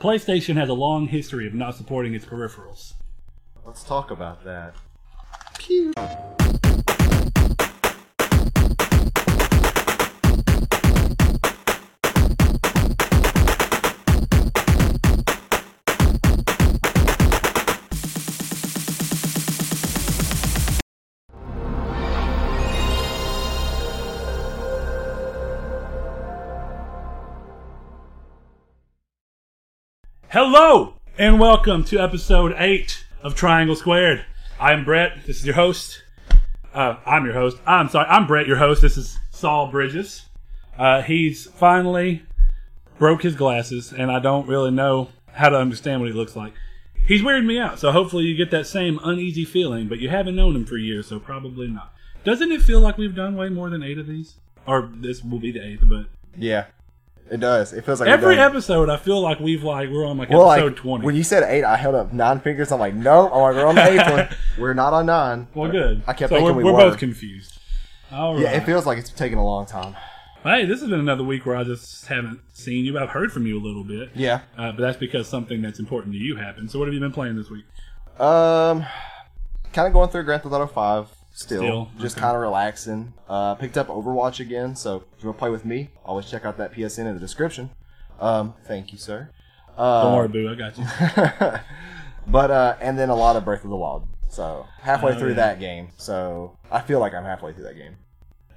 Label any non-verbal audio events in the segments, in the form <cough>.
PlayStation has a long history of not supporting its peripherals. Let's talk about that. Hello and welcome to episode eight of Triangle Squared. I'm Brett. This is your host. Uh, I'm your host. I'm sorry. I'm Brett, your host. This is Saul Bridges. Uh, he's finally broke his glasses, and I don't really know how to understand what he looks like. He's weirding me out, so hopefully you get that same uneasy feeling, but you haven't known him for years, so probably not. Doesn't it feel like we've done way more than eight of these? Or this will be the eighth, but Yeah, it does. It feels like every episode I feel like we've like we're on like Well, episode like twenty. when you said eight, I held up nine fingers. I'm like, no, I'm like, we're on the eighth one. <laughs> We're not on nine. Well, good. I kept so thinking we're, we we're were. both confused. All right. Yeah, it feels like it's taking a long time. hey, this has been another week where I just haven't seen you. I've heard from you a little bit. Yeah. Uh, but that's because something that's important to you happened. So what have you been playing this week? Um, kind of going through Grand Theft Auto Five. Still, Still? just Okay. kind of relaxing. Uh, picked up Overwatch again. So if you want to play with me, always check out that PSN in the description. Um, thank you, sir. Uh, Don't worry, boo. I got you. <laughs> but uh, and then a lot of Breath of the Wild. So halfway Oh, through yeah. that game. So I feel like I'm halfway through that game.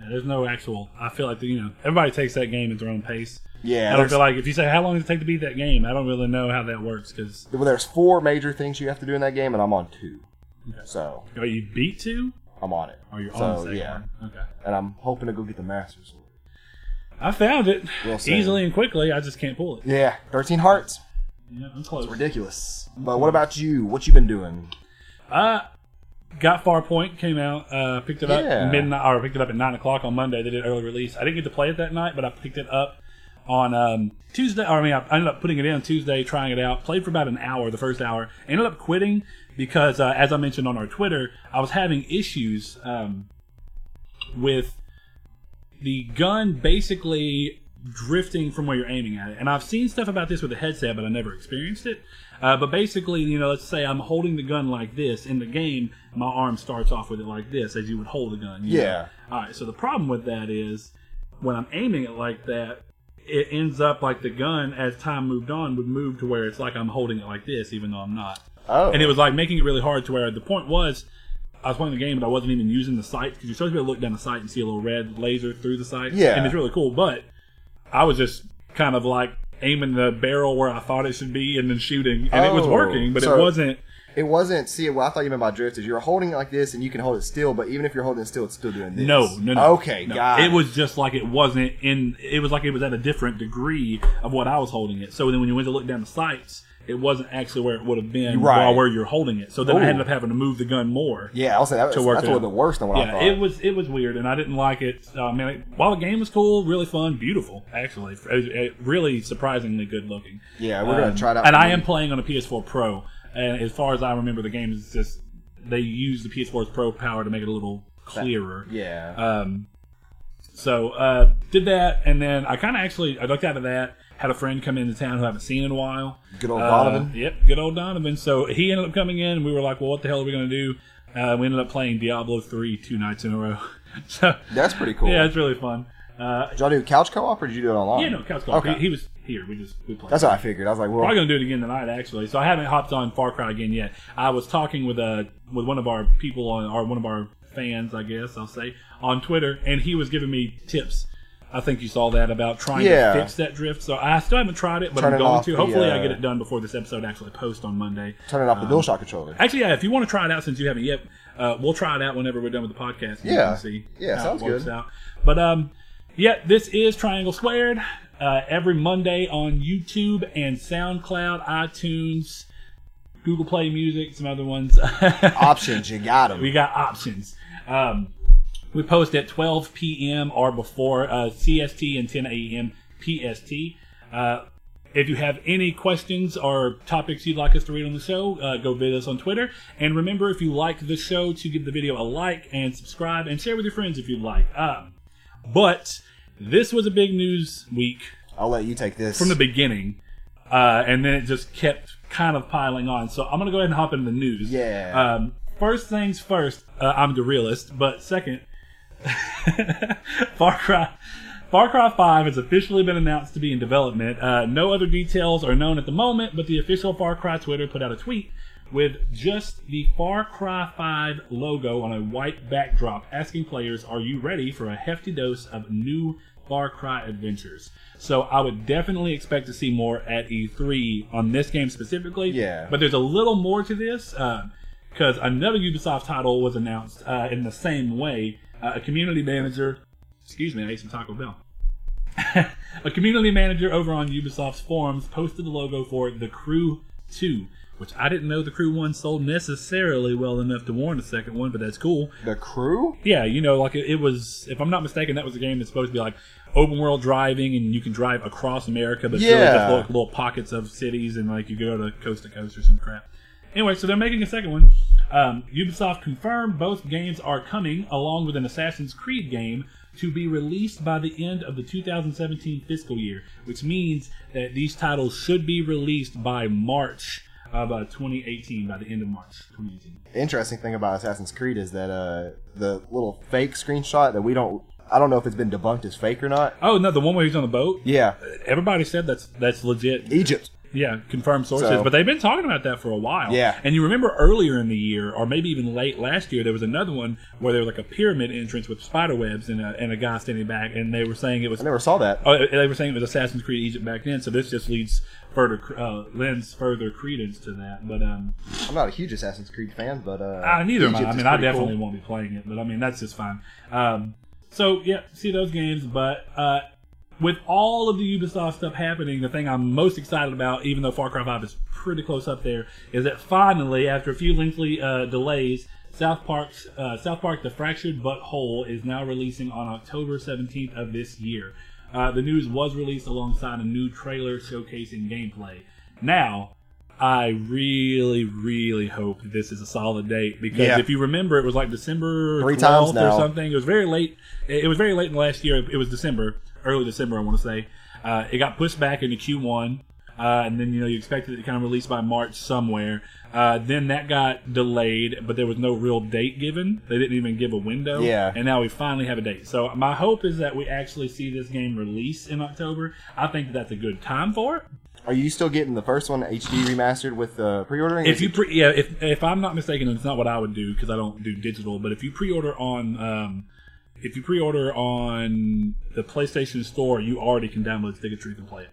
Yeah, There's no actual. I feel like you know everybody takes that game at their own pace. Yeah, I don't feel like if you say how long does it take to beat that game, I don't really know how that works because Well, there's four major things you have to do in that game, and I'm on two. So are you beat two I'm on it. or you're so, on the second yeah, one? Okay. and I'm hoping to go get the Master Sword. I found it easily and quickly. I just can't pull it. Yeah, 13 hearts. Yeah, I'm close. Ridiculous. But what about you? What you been doing? Uh, got Farpoint came out. Uh, picked it up Yeah. midnight, or picked it up at nine o'clock on Monday. They did early release. I didn't get to play it that night, but I picked it up on um, Tuesday. Or I mean, I ended up putting it in Tuesday, trying it out. Played for about an hour, the first hour. Ended up quitting because, uh, as I mentioned on our Twitter, I was having issues um, with the gun basically drifting from where you're aiming at it. And I've seen stuff about this with a headset, but I never experienced it. Uh, but basically, you know, let's say I'm holding the gun like this in the game, my arm starts off with it like this, as you would hold a gun. you know? Yeah. All right. So the problem with that is when I'm aiming it like that, it ends up like the gun, as time moved on, would move to where it's like I'm holding it like this, even though I'm not. Oh. And it was like making it really hard to where the point was I was playing the game, but I wasn't even using the sight because you're supposed to be able to look down the sight and see a little red laser through the sight. Yeah. And it's really cool, but I was just kind of like aiming the barrel where I thought it should be and then shooting, and it was Oh, working, but so- it wasn't. It wasn't. See, what I thought you meant by drift is you're holding it like this, and you can hold it still. But even if you're holding it still, it's still doing this. No, no, no. Okay, no. got it. was just like it wasn't in. It was like it was at a different degree of what I was holding it. So then when you went to look down the sights, it wasn't actually where it would have been Right. while where you're holding it. So then I ended up having to move the gun more. Yeah, I'll say that was, To work that's one of the worst than what I yeah, thought. it was it was weird, and I didn't like it. Uh, I it- while the game was cool, really fun, beautiful, actually, it, it- really surprisingly good looking. Yeah, we're gonna try it out And I am playing on a PS4 Pro, and as far as I remember, the game is just they use the PS4's Pro power to make it a little clearer. Yeah. Um, so uh, did that, and then I kind of actually I looked out of that. Had a friend come into town who I haven't seen in a while. Good old Uh, Donovan. Yep, good old Donovan. So he ended up coming in, and we were like, "Well, what the hell are we going to do?" Uh, we ended up playing Diablo three two nights in a row. <laughs> so That's pretty cool. yeah, it's really fun. Uh, Did y'all do couch co-op or did you do it online? yeah, no, couch co-op. Okay. He, he was here. We just we played. That's what I figured. I was like, well, Probably gonna do it again tonight, actually. So I haven't hopped on Far Cry again yet. I was talking with uh with one of our people on, or one of our fans, I guess I'll say, on Twitter, and he was giving me tips. I think you saw that about trying Yeah. to fix that drift. So I still haven't tried it, but Turn I'm going off to. Hopefully, I uh, get it done before this episode actually posts on Monday. Turn it off the DualShock controller. Actually, yeah, if you want to try it out since you haven't yet, uh, we'll try it out whenever we're done with the podcast. and Yeah. see Yeah, sounds good. Out. But um, yeah, this is Triangle Squared. Uh, every Monday on YouTube and SoundCloud, iTunes, Google Play Music, some other ones. <laughs> Options, you got them. we got options. Um, we post at 12 p.m. or before uh, CST and 10 a.m. PST. Uh, if you have any questions or topics you'd like us to read on the show, uh, go visit us on Twitter. And remember, if you like the show, to give the video a like and subscribe and share with your friends if you'd like. Um, but this was a big news week I'll let you take this. from the beginning. uh, and then it just kept kind of piling on. So I'm gonna go ahead and hop into the news. Yeah. Um, first things first, uh, I'm the realist, but second, <laughs> Far Cry. Far Cry 5 has officially been announced to be in development. Uh, no other details are known at the moment, but the official Far Cry Twitter put out a tweet with just the Far Cry 5 logo on a white backdrop asking players, Are you ready for a hefty dose of new Far Cry adventures? So I would definitely expect to see more at E3 on this game specifically. Yeah. But there's a little more to this because another Ubisoft title was announced uh, in the same way. Uh, a community manager, excuse me, I ate some Taco Bell. <laughs> a community manager over on Ubisoft's forums posted the logo for The Crew 2, which I didn't know The Crew 1 sold necessarily well enough to warrant a second one, but that's cool. The crew? Yeah, you know, like it, it was, if I'm not mistaken, that was a game that's supposed to be like open world driving and you can drive across America, but it's really just little, little pockets of cities and like you go to coast to coast or some crap. Anyway, so they're making a second one. Um, Ubisoft confirmed both games are coming, along with an Assassin's Creed game to be released by the end of the 2017 fiscal year, which means that these titles should be released by March of uh, 2018, by the end of March 2018. Interesting thing about Assassin's Creed is that uh, the little fake screenshot that we don't. I don't know if it's been debunked as fake or not. Oh no, the one where he's on the boat. Yeah. Everybody said that's that's legit. Egypt. Yeah, confirmed sources. So- but they've been talking about that for a while. Yeah. And you remember earlier in the year, or maybe even late last year, there was another one where there was like a pyramid entrance with spider webs and a, and a guy standing back, and they were saying it was. I never saw that. Oh, they were saying it was Assassin's Creed Egypt back then. So this just leads further uh, lends further credence to that. But um, I'm not a huge Assassin's Creed fan, but uh, uh, neither am I. I mean, I definitely cool. won't be playing it, but I mean that's just fine. Um, so yeah, see those games, but uh, with all of the Ubisoft stuff happening, the thing I'm most excited about, even though Far Cry 5 is pretty close up there, is that finally, after a few lengthy uh, delays, South Park's uh, South Park: The Fractured But Whole is now releasing on October 17th of this year. Uh, the news was released alongside a new trailer showcasing gameplay. Now, I really, really hope that this is a solid date because Yeah. if you remember, it was like December Three 12th times or something. It was very late. It it was very late in the last year. It was December, early December, I want to say. Uh, it got pushed back into Q1, uh, and then you know you expected it to kind of release by March somewhere. Uh, then that got delayed, but there was no real date given. They didn't even give a window. Yeah. And now we finally have a date. So my hope is that we actually see this game release in October. I think that's a good time for it. Are you still getting the first one HD remastered with uh, pre-ordering? If you pre, yeah, if if I'm not mistaken, it's not what I would do because I don't do digital. But if you pre-order on, um, if you pre-order on the PlayStation Store, you already can download Stick of Truth and play it.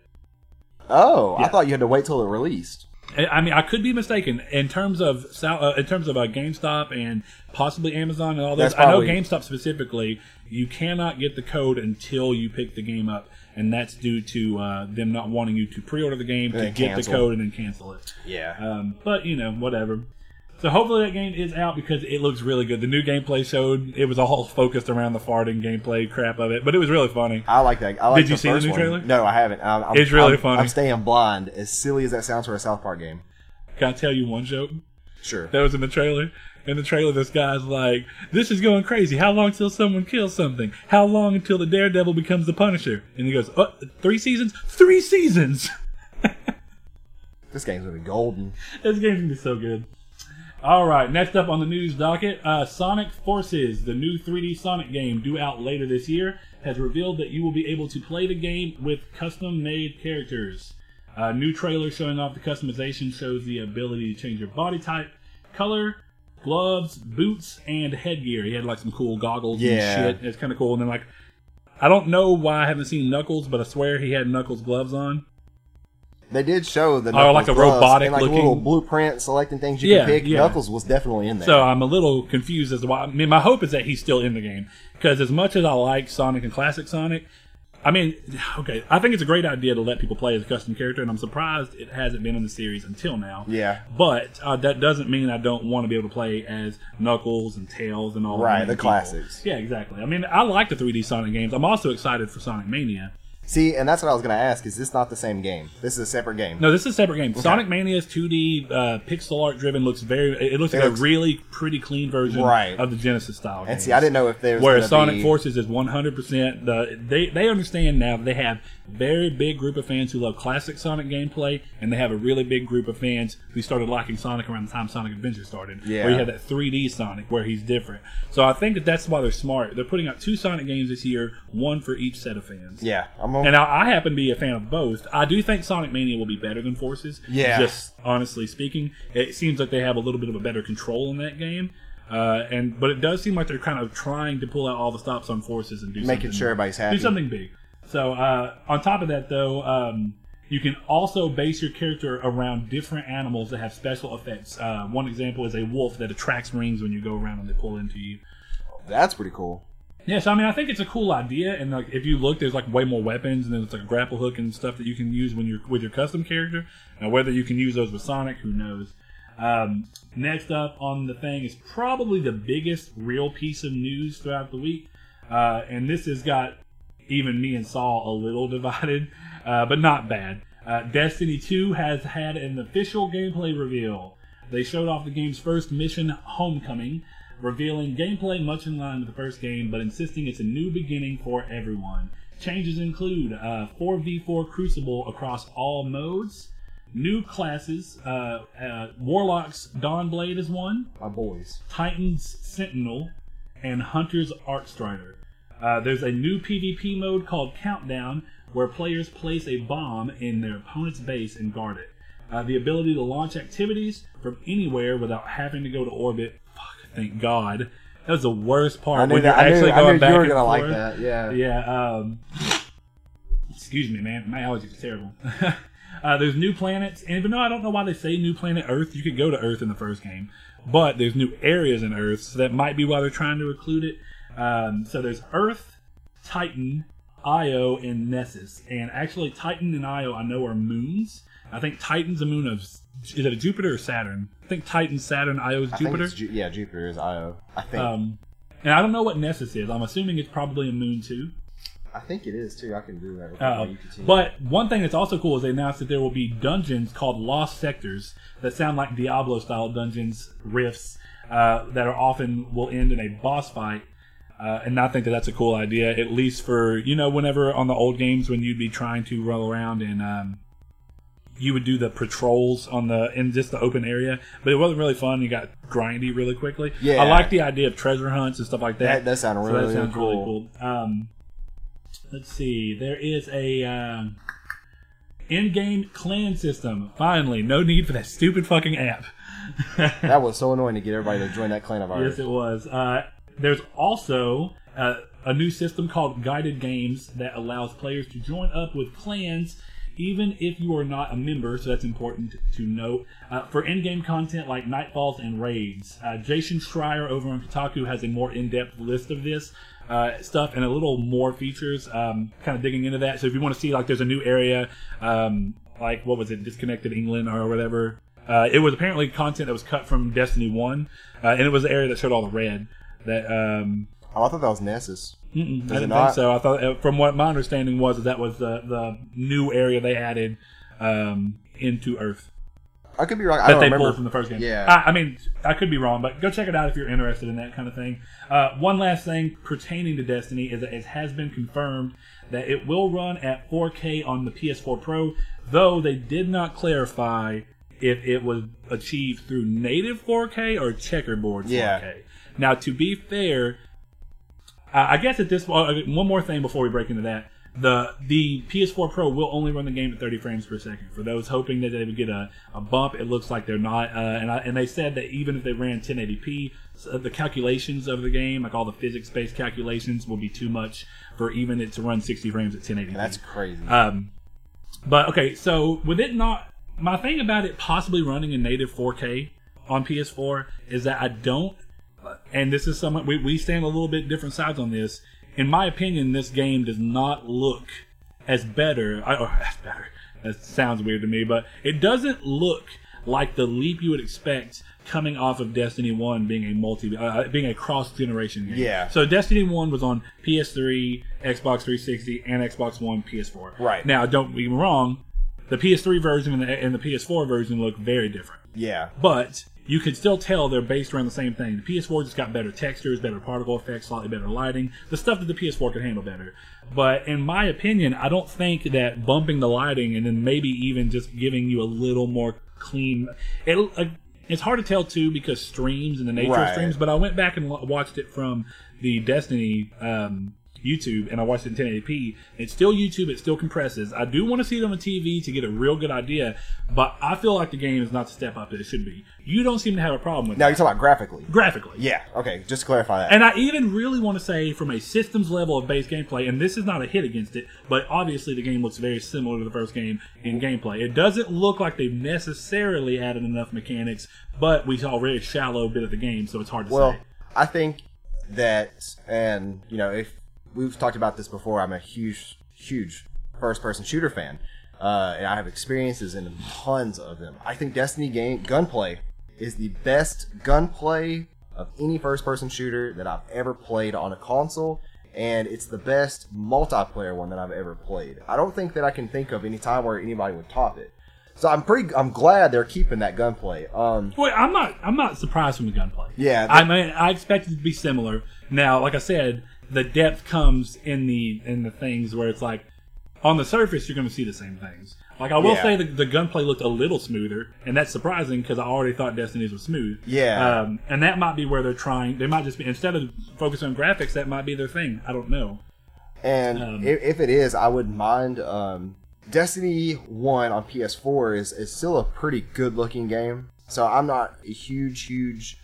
oh, I thought you had to wait till it released. I mean, I could be mistaken in terms of uh, in terms of uh, GameStop and possibly Amazon and all those. That's I know GameStop specifically, you cannot get the code until you pick the game up, and that's due to uh, them not wanting you to pre-order the game to get cancel. the code and then cancel it. Yeah. Um, but you know, whatever. So hopefully that game is out because it looks really good. The new gameplay showed it was all focused around the farting gameplay crap of it, but it was really funny. I like that. I like Did you the see the new one. trailer? No, I haven't. I'm, I'm, It's really I'm- funny. I'm staying blind. As silly as that sounds for a South Park game. Can I tell you one joke Sure. that was in the trailer? In the trailer, this guy's like, "This is going crazy. How long till someone kills something? How long until the Daredevil becomes the Punisher?" And he goes, "Oh, three seasons? Three seasons." <laughs> This game's gonna be golden. This game's gonna be so good. All right, next up on the news docket, uh, Sonic Forces, the new 3D Sonic game due out later this year, has revealed that you will be able to play the game with custom-made characters. A new trailer showing off the customization shows the ability to change your body type, color, gloves, boots, and headgear. He had like some cool goggles Yeah. and shit. It's kind of cool. And then like, I don't know why I haven't seen Knuckles, but I swear he had Knuckles gloves on. They did show the Oh, like a robotic and like looking- little blueprint selecting things you Yeah, can pick. yeah. Knuckles was definitely in there. So I'm a little confused as to why. I mean, my hope is that he's still in the game because as much as I like Sonic and classic Sonic, I mean, okay, I think it's a great idea to let people play as a custom character, and I'm surprised it hasn't been in the series until now. yeah, But uh, that doesn't mean I don't want to be able to play as Knuckles and Tails and all Right, the people. classics. Yeah, exactly. I mean, I like the 3D Sonic games. I'm also excited for Sonic Mania. See, and that's what I was going to ask. Is this not the same game? This is a separate game. No, this is a separate game. Sonic Mania's 2D uh, pixel art driven looks very. It looks It like looks- a really pretty clean version Right. of the Genesis style. and games. see, I didn't know if there was Whereas Sonic be- Forces is 100%. The they they understand now that they have very big group of fans who love classic Sonic gameplay, and they have a really big group of fans who started liking Sonic around the time Sonic Adventure started. Yeah. Where you had that 3D Sonic where he's different. So I think that that's why they're smart. They're putting out two Sonic games this year, one for each set of fans. Yeah, I'm on, And I, I happen to be a fan of both. I do think Sonic Mania will be better than Forces. Yeah. Just honestly speaking, it seems like they have a little bit of a better control in that game. Uh, and but it does seem like they're kind of trying to pull out all the stops on Forces and do Making something, sure everybody's happy. Do something big. So uh, on top of that, though, um, you can also base your character around different animals that have special effects. Uh, one example is a wolf that attracts rings when you go around and they pull into you. that's pretty cool. Yeah, so I mean, I think it's a cool idea, and like if you look, there's like way more weapons, and there's like a grapple hook and stuff that you can use when you're with your custom character. Now, whether you can use those with Sonic, who knows? Um, next up on the thing is probably the biggest real piece of news throughout the week, uh, and this has got even me and Saul a little <laughs> divided, uh, but not bad. Uh, Destiny 2 has had an official gameplay reveal. They showed off the game's first mission, Homecoming, revealing gameplay much in line with the first game, but insisting it's a new beginning for everyone. Changes include uh, 4v4 Crucible across all modes, new classes, uh, uh, Warlock's Dawnblade is one, My boys. Titan's Sentinel, and Hunter's Arcstrider. Uh, there's a new PvP mode called Countdown, where players place a bomb in their opponent's base and guard it. Uh, the ability to launch activities from anywhere without having to go to orbit. Thank God. That was the worst part. I knew when that. I knew, I going knew back you were gonna like forth. that. Yeah. Yeah. Um, excuse me, man. My allergies are terrible. <laughs> uh, there's new planets, and even though I don't know why they say new planet Earth, you could go to Earth in the first game, but there's new areas in Earth, so that might be why they're trying to include it. Um, so there's Earth, Titan, Io, and Nessus, and actually Titan and Io I know are moons. I think Titan's a moon of is it a Jupiter or Saturn? I think Titan's Saturn, Io's I think Jupiter. Ju- yeah, Jupiter is Io. I think. Um, and I don't know what Nessus is. I'm assuming it's probably a moon too. I think it is too. I can do that. Uh, while you continue. but one thing that's also cool is they announced that there will be dungeons called Lost Sectors that sound like Diablo style dungeons, rifts uh, that are often will end in a boss fight. Uh, and I think that that's a cool idea, at least for you know whenever on the old games when you'd be trying to roll around and um, you would do the patrols on the in just the open area, but it wasn't really fun. You got grindy really quickly. Yeah. I like the idea of treasure hunts and stuff like that. That sound So really, that sounds really cool. cool. Um, let's see. There is a um, in-game clan system. Finally, no need for that stupid fucking app. <laughs> that was so annoying to get everybody to join that clan of ours. yes, it was. Uh, there's also uh, a new system called Guided Games that allows players to join up with clans. Even if you are not a member, so that's important to note. Uh, for in-game content like Nightfalls and raids, uh, Jason Schreier over on Kotaku has a more in-depth list of this uh, stuff and a little more features. Um, kind of digging into that. So if you want to see like there's a new area, um, like what was it, Disconnected England or whatever. Uh, it was apparently content that was cut from Destiny One, uh, and it was the area that showed all the red. That um, Oh, I thought that was Nessus. Mm-mm, I didn't think so. I thought, uh, from what my understanding was, that that was the the new area they added um, into Earth I could be wrong. I that don't they remember. pulled from the first game. Yeah. I, I mean, I could be wrong, but go check it out if you're interested in that kind of thing. Uh, one last thing pertaining to Destiny is that it has been confirmed that it will run at 4K on the PS4 Pro, though they did not clarify if it was achieved through native 4K or checkerboard 4K. Yeah. Now, to be fair, I guess at this uh, one more thing before we break into that. The the PS4 Pro will only run the game at 30 frames per second. For those hoping that they would get a, a bump, it looks like they're not. Uh, and I, and they said that even if they ran 1080p, the calculations of the game, like all the physics-based calculations, will be too much for even it to run 60 frames at 1080p. That's crazy. Um, but okay, so with it not, my thing about it possibly running in native 4K on PS4 is that I don't, and this is something we, we stand a little bit different sides on this. In my opinion, this game does not look as better. Or as better. That sounds weird to me, but it doesn't look like the leap you would expect coming off of Destiny One being a multi, uh, being a cross generation game. Yeah. So Destiny One was on PS3, Xbox 360, and Xbox One, PS4. Right. Now, don't be wrong, the PS3 version and the, and the PS4 version look very different Yeah. but you could still tell they're based around the same thing. The PS4 just got better textures, better particle effects, slightly better lighting, the stuff that the PS4 could handle better. But in my opinion, I don't think that bumping the lighting and then maybe even just giving you a little more clean. It, uh, it's hard to tell too because streams and the nature of streams. But I went back and watched it from the Destiny um, YouTube, and I watched it in 1080p. It's still YouTube. It still compresses. I do want to see it on the TV to get a real good idea, but I feel like the game is not the step up that it should be. You don't seem to have a problem with Now it you're talking about graphically. graphically. Yeah. Okay. Just to clarify that. And I even really want to say, from a systems level of base gameplay, and this is not a hit against it, but obviously the game looks very similar to the first game in gameplay. It doesn't look like they've necessarily added enough mechanics, but we saw a very shallow bit of the game, so it's hard to Well, say. I think that, and you know, if we've talked about this before, I'm a huge, huge first-person shooter fan, uh, and I have experiences in tons of them. I think Destiny game gunplay is the best gunplay of any first-person shooter that I've ever played on a console. And it's the best multiplayer one that I've ever played. I don't think that I can think of any time where anybody would top it. So I'm pretty. I'm glad they're keeping that gunplay. Um, Wait, I'm not. I'm not surprised from the gunplay. Yeah, I mean, I expected it to be similar. Now, like I said, the depth comes in the in the things where it's like on the surface you're going to see the same things. Like I will Yeah. say, the, the gunplay looked a little smoother, and that's surprising because I already thought Destiny's was smooth. Yeah. um, and that might be where they're trying. They might just be instead of focusing on graphics, that might be their thing. I don't know. And Um, if, if it is, I wouldn't mind. Um, Destiny One on PS4 is is still a pretty good looking game. So I'm not a huge, huge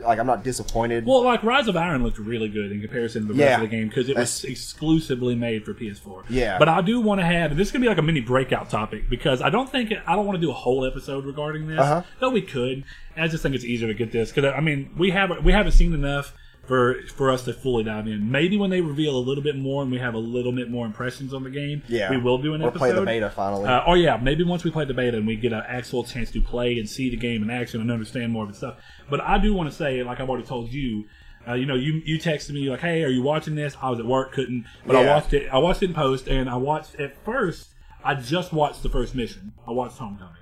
like I'm not disappointed. Well, like Rise of Iron looked really good in comparison to the Yeah. rest of the game because it was exclusively made for PS4. Yeah. But I do want to have and this is gonna be like a mini breakout topic because I don't think I don't want to do a whole episode regarding this. Uh-huh. Though we could. I just think it's easier to get this because I mean we have we haven't seen enough for for us to fully dive in. Maybe when they reveal a little bit more and we have a little bit more impressions on the game, yeah, we will do an or episode. play the beta finally. Uh, or yeah, maybe once we play the beta and we get an actual chance to play and see the game in action and understand more of its stuff. But I do want to say, like I've already told you, uh, you know, you you texted me like, "Hey, are you watching this?" I was at work, couldn't, but I watched it. I watched it in post, and I watched at first. I just watched the first mission. I watched Homecoming,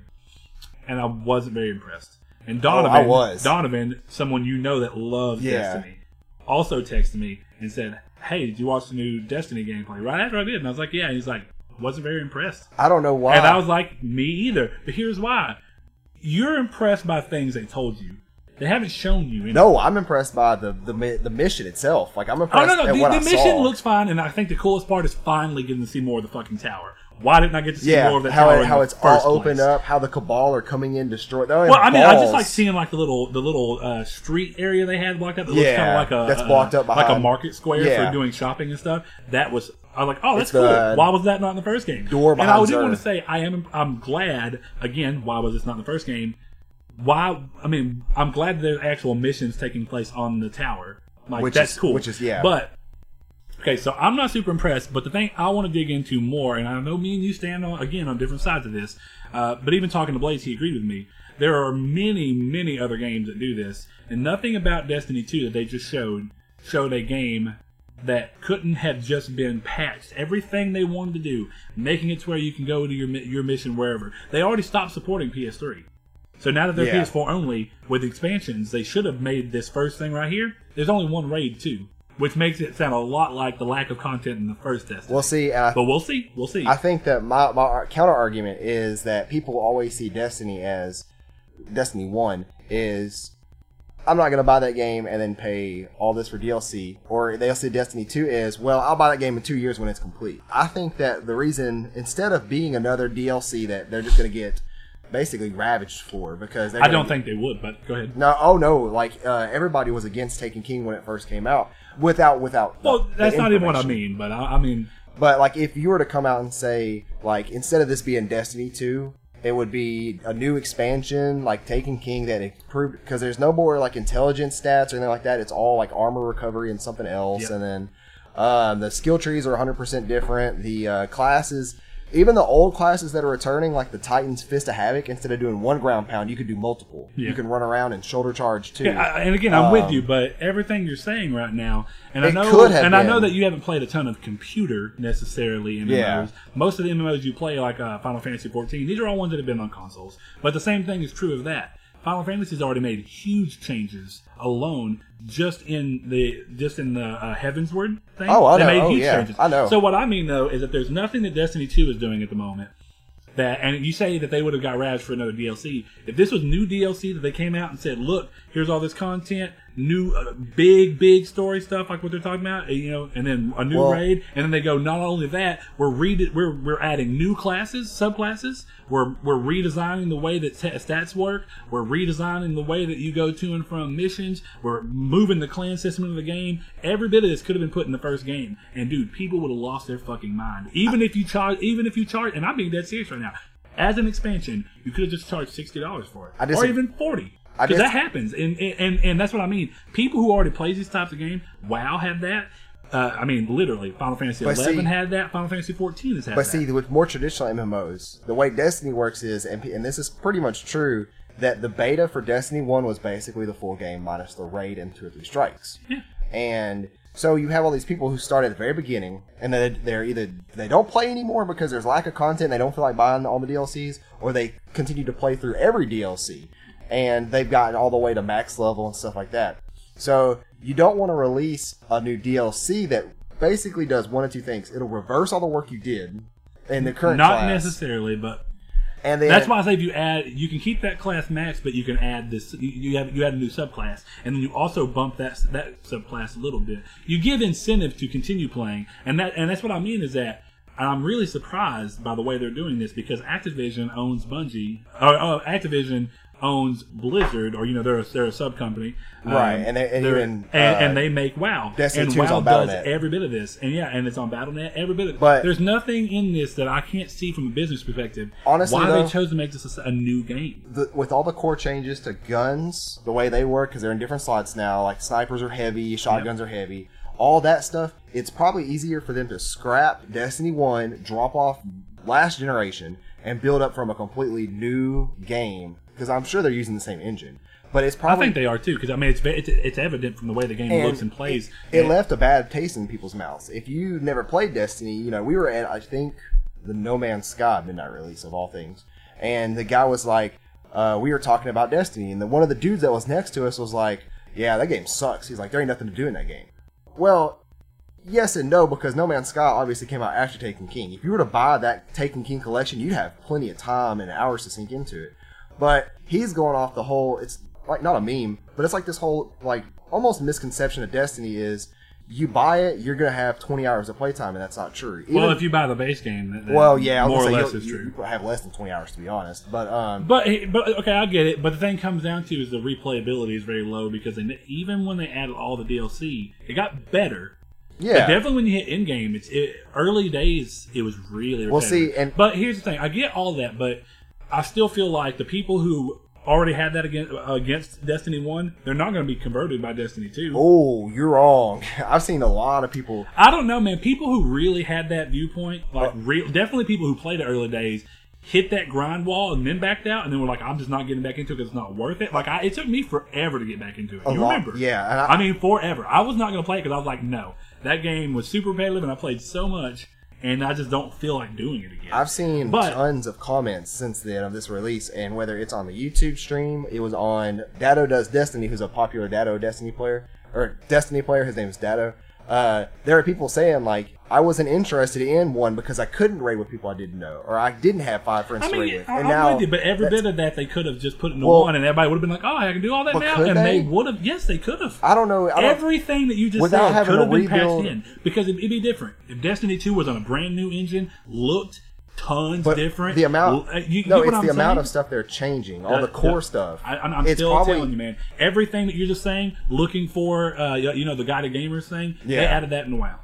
and I wasn't very impressed. And Donovan, Oh, I was. Donovan, someone you know that loves Yeah. Destiny, also texted me and said, "Hey, did you watch the new Destiny gameplay?" Right after I did, and I was like, "Yeah." And he's like, "Wasn't very impressed." I don't know why. And I was like, me either. But here's why. You're impressed by things they told you. They haven't shown you. Anything. no, I'm impressed by the the the mission itself. Like I'm impressed. Oh, no, no. The, the mission saw. looks fine, and I think the coolest part is finally getting to see more of the fucking tower. Why didn't I get to see yeah, more of the how tower? it, how it's all opened place? up, how the cabal are coming in, destroy. Well, Well, I mean, I just like seeing like the little the little uh, street area they had blocked up. That looks kind of like a that's blocked uh, up like a market square Yeah. for doing shopping and stuff. That was I was like, oh, that's It's cool. Why was that not in the first game? door and I behind do want to say I am I'm glad again. Why was this not in the first game? Why? I mean, I'm glad there's actual missions taking place on the tower. Like Which that's is- cool. which is- yeah. But Okay, so I'm not super impressed, but the thing I want to dig into more, and I know me and you stand on again on different sides of this, uh, but even talking to Blaze, he agreed with me. There are many, many other games that do this, and nothing about Destiny 2 that they just showed showed a game that couldn't have just been patched. Everything they wanted to do, making it to where you can go to your your mission wherever. They already stopped supporting PS3. So now that they're Yeah. PS4 only with expansions, they should have made this first thing right here. There's only one raid too, which makes it sound a lot like the lack of content in the first Destiny. We'll see. I, but we'll see. We'll see. I think that my, my counter argument is that people always see Destiny as Destiny 1 is I'm not going to buy that game and then pay all this for DLC. Or they'll see Destiny 2 is, well, I'll buy that game in two years when it's complete. I think that the reason, instead of being another DLC that they're just going to get basically ravaged for because I don't be- think they would, but go ahead. No, oh no! Like uh, everybody was against Taken King when it first came out, without without. Well, the that's not even what I mean, but I, I mean, But like, if you were to come out and say, like, instead of this being Destiny two, it would be a new expansion, like Taken King that improved because there's no more like intelligence stats or anything like that. It's all like armor recovery and something else, Yep. and then um, the skill trees are 100 percent different. The uh, classes even the old classes that are returning, like the Titans Fist of Havoc, instead of doing one ground pound, you could do multiple. Yeah. You can run around and shoulder charge too. Yeah, I, and again, I'm with you, but everything you're saying right now, and I Um, know, and I know that you haven't played a ton of computer necessarily MMOs. Yeah. Most of the MMOs you play, like uh, Final Fantasy 14, these are all ones that have been on consoles. But the same thing is true of that. Final Fantasy has already made huge changes alone just in the just in the uh, Heavensward thing. Oh, I they know. made Oh, huge yeah. changes. I know. So what I mean though is that there's nothing that Destiny 2 is doing at the moment that and you say that they would have got Ravs for another DLC. If this was new DLC that they came out and said, "Look, here's all this content, new uh, big big story stuff like what they're talking about, you know, and then a new Well- raid, and then they go, not only that, we're re- we're we're adding new classes, subclasses. We're we're redesigning the way that t- stats work. We're redesigning the way that you go to and from missions. We're moving the clan system into the game. Every bit of this could have been put in the first game. And dude, people would have lost their fucking mind. Even if you charge, even if you charge, and I'm being dead serious right now. As an expansion, you could have just charged sixty dollars for it, I or even forty. Because that happens, and, and and that's what I mean. People who already play these types of games, WoW had that. Uh, I mean, literally, Final Fantasy But Eleven see- had that. Final Fantasy Fourteen has had But that. see, with more traditional MMOs, the way Destiny works is, and, and this is pretty much true, that the beta for Destiny 1 was basically the full game minus the raid and two or three strikes. Yeah. And so you have all these people who start at the very beginning, and then they're either they don't play anymore because there's lack of content, they don't feel like buying all the DLCs, or they continue to play through every DLC, and they've gotten all the way to max level and stuff like that. So you don't want to release a new DLC that basically does one of two things: it'll reverse all the work you did in the current Not class, necessarily, but and then that's why I say if you add, you can keep that class max, but you can add this. You, have you add a new subclass, and then you also bump that that subclass a little bit. You give incentive to continue playing, and that and that's what I mean is that. I'm really surprised by the way they're doing this because Activision owns Bungie, or uh, Activision owns Blizzard, or you know they're a, they're a sub company, Right, and they- and and, uh, and they make WoW, Destiny and 2 is WoW on does Battle.net. every bit of this, and yeah, and it's on BattleNet, every bit of it. But- there's nothing in this that I can't see from a business perspective. Honestly, why though- they chose to make this a, a new game. the, with all the core changes to guns, the way they work, because they're in different slots now, like snipers are heavy, shotguns are heavy, all that stuff, it's probably easier for them to scrap Destiny 1, drop off last generation, and build up from a completely new game, because I'm sure they're using the same engine. But it's probably I think they are too, because I mean it's, it's it's evident from the way the game and looks and plays. It, it left a bad taste in people's mouths. If you never played Destiny, you know, we were at, I think, the No Man's Sky midnight release of all things. And the guy was like, uh, we were talking about Destiny, and the, one of the dudes that was next to us was like, yeah, that game sucks. He's like, there ain't nothing to do in that game. Well, yes and no, because No Man's Sky obviously came out after Taken King. If you were to buy that Taken King collection, you'd have plenty of time and hours to sink into it. But he's going off the whole, it's like not a meme, but it's like this whole, like, almost misconception of Destiny is you buy it, you're going to have 20 hours of playtime, and that's not true. well, if you buy the base game, that well, yeah, I more or say, less is true. you have less than 20 hours, to be honest. But, um, But but okay, I get it. But the thing comes down to is the replayability is very low because they, even when they added all the DLC, it got better. But yeah. definitely when you hit in game, it's it, early days. It was really Well, see, and- but here's the thing: I get all that, but I still feel like the people who already had that against against Destiny One, they're not going to be converted by Destiny Two. Oh, you're wrong. <laughs> I've seen a lot of people. I don't know, man. People who really had that viewpoint, like uh, real, definitely people who played the early days, hit that grind wall and then backed out, and then were like, "I'm just not getting back into it because it's not worth it." Like, I, it took me forever to get back into it. A you lot- remember? yeah, I, I- mean, forever. I was not going to play it because I was like, "No, that game was super repetitive, and I played so much, and I just don't feel like doing it again." I've seen But- tons of comments since then of this release, and whether it's on the YouTube stream, it was on Datto Does Destiny, who's a popular Datto Destiny player, or Destiny player, his name is Datto. Uh, there are people saying, like, I wasn't interested in one because I couldn't raid with people I didn't know, or I didn't have five friends I to raid mean, with. I- And I'm now with you, but every bit of that they could have just put into Well- one, and everybody would have been like, "Oh, I can do all that now," and they, they? would have. Yes, they could have. I don't know. I don't, Everything that you just Without said having could have been rebuild- patched in because it'd, it'd be different if Destiny Two was on a brand new engine, looked tons but different. the amount, Uh, you, you no, it's the amount of stuff they're changing, all Uh, the core stuff. I, I'm, I'm still probably- telling you, man. Everything that you're just saying, looking for, uh, you you know, the guided gamers thing, they Yeah. added that in WoW.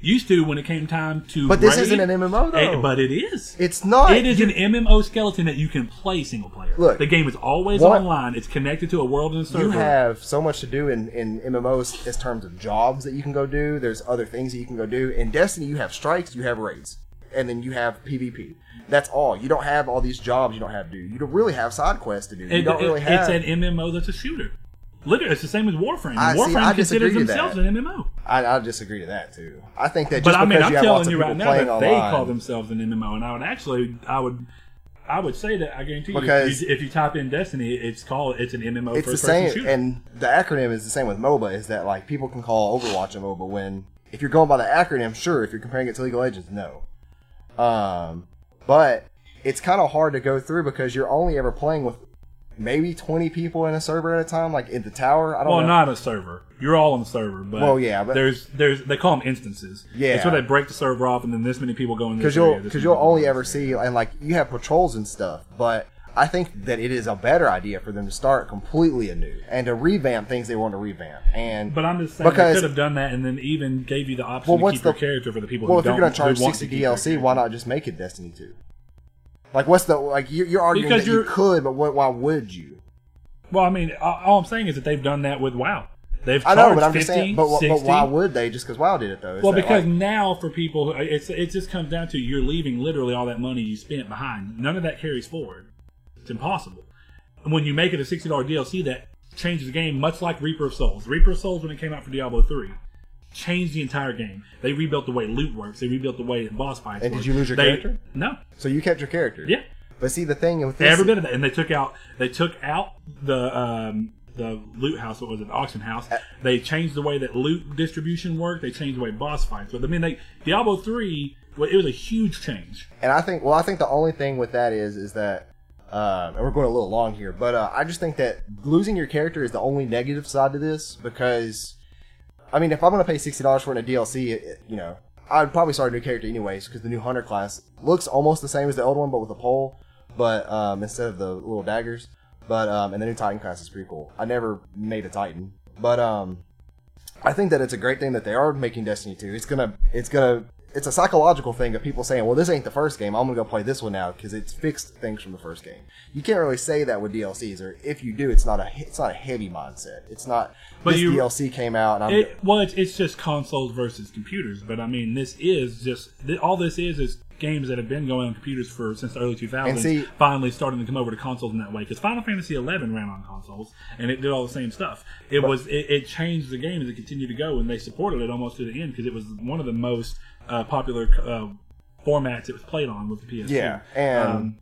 Used to when it came time to. But this raid, isn't an MMO, though. eh, but it is. It's not. It is an MMO skeleton that you can play single player. Look, the game is always what- online. It's connected to a world and a server. You have so much to do in, in MMOs in terms of jobs that you can go do. There's other things that you can go do. In Destiny, you have strikes, you have raids. And then you have PvP. That's all. You don't have all these jobs. You don't have to do. You don't really have side quests to do. You It- don't it- really have. It's an MMO that's a shooter. Literally, it's the same as Warframe. I- see, Warframe I considers themselves an MMO. I, I disagree to that too. I think that But just I mean, I'm you telling you right now that they call themselves an MMO, and I would actually, I would, I would say that I guarantee you, Because- if you, if you type in Destiny, it's called it's an MMO it's the same, shooter. and the acronym is the same with MOBA. Is that like people can call Overwatch a MOBA when if you're going by the acronym, sure. If you're comparing it to League of Legends, no. Um, but it's kind of hard to go through because you're only ever playing with maybe 20 people in a server at a time, like in the tower. I don't well, know. not a server. You're all on the server, but Well, yeah, but- there's there's they call them instances. Yeah. it's where they break the server off, and then this many people go in because you'll because you'll only ever see and like you have patrols and stuff, but I think that it is a better idea for them to start completely anew and to revamp things they want to revamp. And But I'm just saying Because- they could have done that, and then even gave you the option Well, to what's keep your the- character for the people well, who if you're going to charge sixty DLC, why not just make it Destiny two? Like, what's the like? You're, you're arguing Because that you you're- could, but what, why would you? Well, I mean, all all I'm saying is that they've done that with WoW. They've I know, but I'm 50, just saying. But, but why would they? Just because WoW did it though? Well, because like- now for people, it's it just comes down to you're leaving literally all that money you spent behind. None of that carries forward. It's impossible. And when you make it a sixty dollar DLC, that changes the game, much like Reaper of Souls. Reaper of Souls, when it came out for Diablo three, changed the entire game. They rebuilt the way loot works. They rebuilt the way boss fights. And did you lose your They- character? No. so you kept your character. Yeah. But see, the thing with this, Every bit of that, and they took out they took out the um, the loot house. What was it? The auction house. Uh, They changed the way that loot distribution worked. They changed the way boss fights. But I mean, they Diablo three. Well, it was a huge change. And I think, well, I think the only thing with that is, is that, uh, and we're going a little long here, but uh, I just think that losing your character is the only negative side to this because, I mean, if I'm going to pay sixty dollars for it in a DLC, it, it- you know, I'd probably start a new character anyways because the new hunter class looks almost the same as the old one, but with a pole, but um, instead of the little daggers. But um, and the new Titan class is pretty cool. I never made a Titan, but um, I think that it's a great thing that they are making Destiny 2. It's gonna, it's gonna, it's a psychological thing of people saying, "Well, this ain't the first game. I'm gonna go play this one now because it's fixed things from the first game." You can't really say that with DLCs, or if you do, it's not a, it's not a heavy mindset. It's not. But this you- DLC came out, and I'm, It, well, it's, it's just consoles versus computers. But I mean, this is just all this is is games that have been going on computers for since the early 2000s. See- finally starting to come over to consoles in that way. Because Final Fantasy XI ran on consoles and it did all the same stuff. It was it, it changed the game as it continued to go, and they supported it almost to the end because it was one of the most uh, popular uh, formats it was played on with the PS2. Yeah, and- um,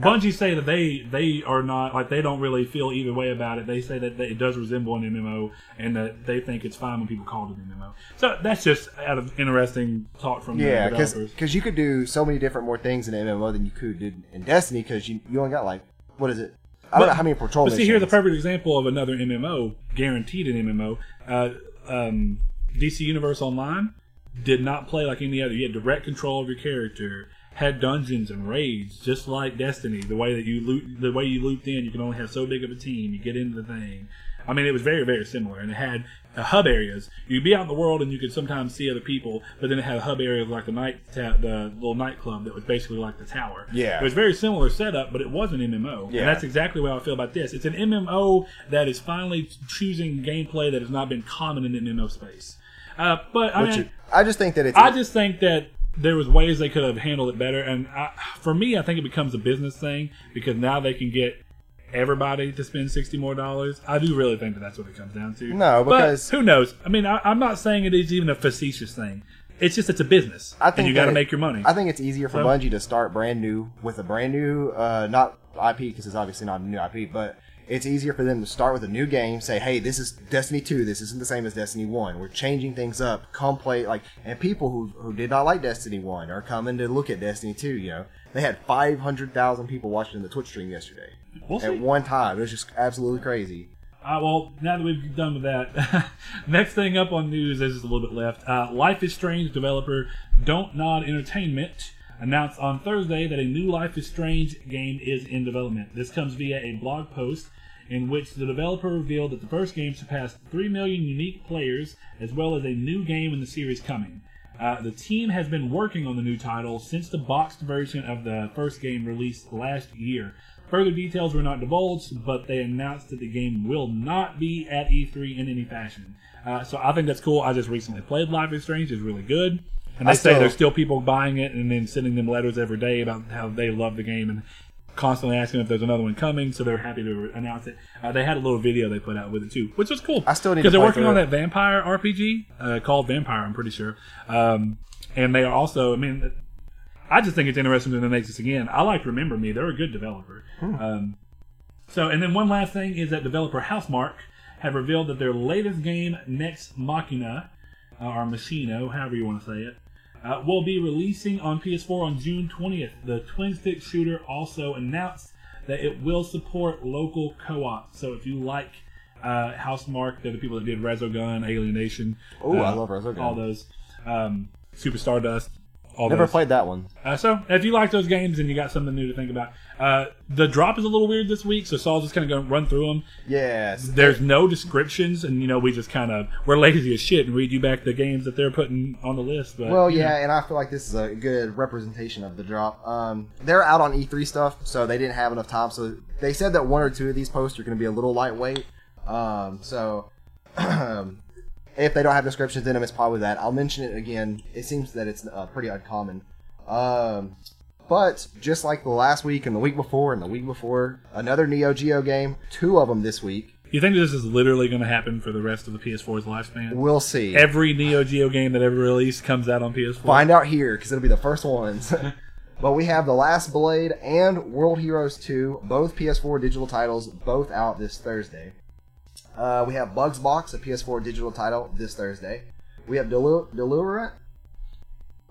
Bungie say that they they are not like they don't really feel either way about it. They say that, that it does resemble an MMO and that they think it's fine when people call it an MMO. So that's just out of interesting talk from yeah, because you could do so many different more things in MMO than you could in Destiny because you you only got like what is it? I don't But- know how many patrol But see, here's a perfect example of another MMO, guaranteed an MMO. Uh, um, DC Universe Online did not play like any other. You had direct control of your character, had dungeons and raids, just like Destiny. The way that you loot, the way you looped in, you can only have so big of a team. You get into the thing. I mean, it was very, very similar, and it had uh, hub areas. You'd be out in the world, and you could sometimes see other people, but then it had hub areas like the night, ta- the little nightclub that was basically like the tower. Yeah. it was very similar setup, but it was an MMO. Yeah. And that's exactly how I feel about this. It's an MMO that is finally choosing gameplay that has not been common in the MMO space. Uh, but I mean, is- I just think that it's I just think that there was ways they could have handled it better. And I, for me, I think it becomes a business thing because now they can get everybody to spend sixty more dollars. I do really think that that's what it comes down to. No, But because- who knows? I mean, I, I'm not saying it is even a facetious thing. It's just it's a business, I think and you got to make your money. I think it's easier for So- Bungie to start brand new with a brand new, uh, not IP because it's obviously not a new IP, but it's easier for them to start with a new game. Say, hey, this is Destiny two. This isn't the same as Destiny one. We're changing things up. Come play like, and people who who did not like Destiny one are coming to look at Destiny two. You know, they had five hundred thousand people watching the Twitch stream yesterday We'll at see. one time. It was just absolutely crazy. Uh, well, now that we've done with that, <laughs> next thing up on news, there's just a little bit left. Uh, Life is Strange developer Dontnod Entertainment announced on Thursday that a new Life is Strange game is in development. This comes via a blog post in which the developer revealed that the first game surpassed 3 million unique players, as well as a new game in the series coming. Uh, the team has been working on the new title since the boxed version of the first game released last year. Further details were not divulged, but they announced that the game will not be at E3 in any fashion. Uh, so I think that's cool. I just recently played Life is Strange; it's really good. And they I say still- there's still people buying it and then sending them letters every day about how they love the game and constantly asking if there's another one coming. So they're happy to announce it. Uh, they had a little video they put out with it too, which was cool. I still need to because they're working on that vampire RPG uh, called Vampire. I'm pretty sure, um, and they are also. I mean, I just think it's interesting that they make this again. I like Remember Me; they're a good developer. Hmm. Um, so, and then one last thing is that developer Housemarque have revealed that their latest game, Nex Machina, uh, or Machino, however you want to say it, uh, will be releasing on PS4 on June 20th. The twin stick shooter also announced that it will support local co op. So, if you like uh, Housemarque, they're the people that did Resogun, Alienation. Ooh, I uh, love Resogun. All those. Um, Super Stardust. All Never those. played that one. Uh, so, if you like those games and you got something new to think about, uh, the drop is a little weird this week, so Saul's just kind of going to run through them. Yes. There's no descriptions, and you know we just kind of we're lazy as shit and read you back the games that they're putting on the list. But Well, you know. yeah, and I feel like this is a good representation of the drop. Um, they're out on E3 stuff, so they didn't have enough time. So they said that one or two of these posts are going to be a little lightweight. Um, so <clears throat> if they don't have descriptions in them, it's probably that. I'll mention it again. It seems that it's uh, pretty uncommon. Um, but just like the last week and the week before and the week before, another Neo Geo game, two of them this week. you think this is literally going to happen for the rest of the PS4's lifespan? We'll see. Every Neo Geo game that ever released comes out on PS4. Find out here because it'll be the first ones. <laughs> but we have The Last Blade and World Heroes 2, both PS4 digital titles, both out this Thursday. Uh, we have Bugs Box, a PS4 digital title, this Thursday. We have Delu- Delurant,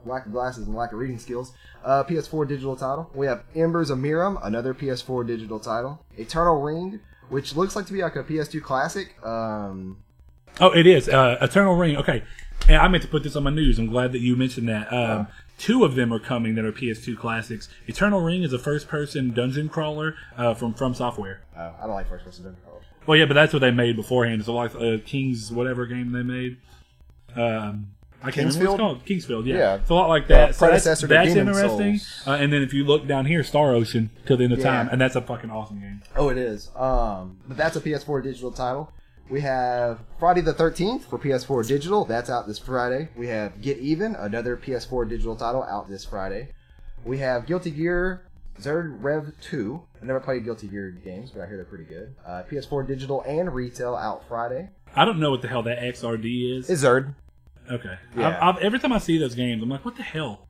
lack of glasses and lack of reading skills, uh, PS4 digital title. We have Embers of Mirrim, another PS4 digital title. Eternal Ring, which looks like to be like a PS2 classic. Um, Oh, it is uh, Eternal Ring. Okay, and I meant to put this on my news. I'm glad that you mentioned that. Um, Two of them are coming that are PS2 classics. Eternal Ring is a first-person dungeon crawler uh, from From Software. oh, I don't like first person dungeon. Well, yeah, but that's what they made beforehand. It's like uh, King's whatever game they made. Um, I can't remember what King's Field? it's called. King's Field, yeah. Yeah. It's a lot like that. The So that's, predecessor that's Demon's interesting. Uh, and then if you look down here, Star Ocean till the end of Yeah. time, and that's a fucking awesome game. Oh, it is. Um, but that's a PS4 digital title. We have Friday the 13th for PS4 digital. That's out this Friday. We have Get Even, another PS4 digital title, out this Friday. We have Guilty Gear Xrd Rev 2. I never played Guilty Gear games, but I hear they're pretty good. Uh, PS4 digital and retail out Friday. I don't know what the hell that XRD is. It's Zerd. okay. Yeah. I've, I've, every time I see those games, I'm like, what the hell?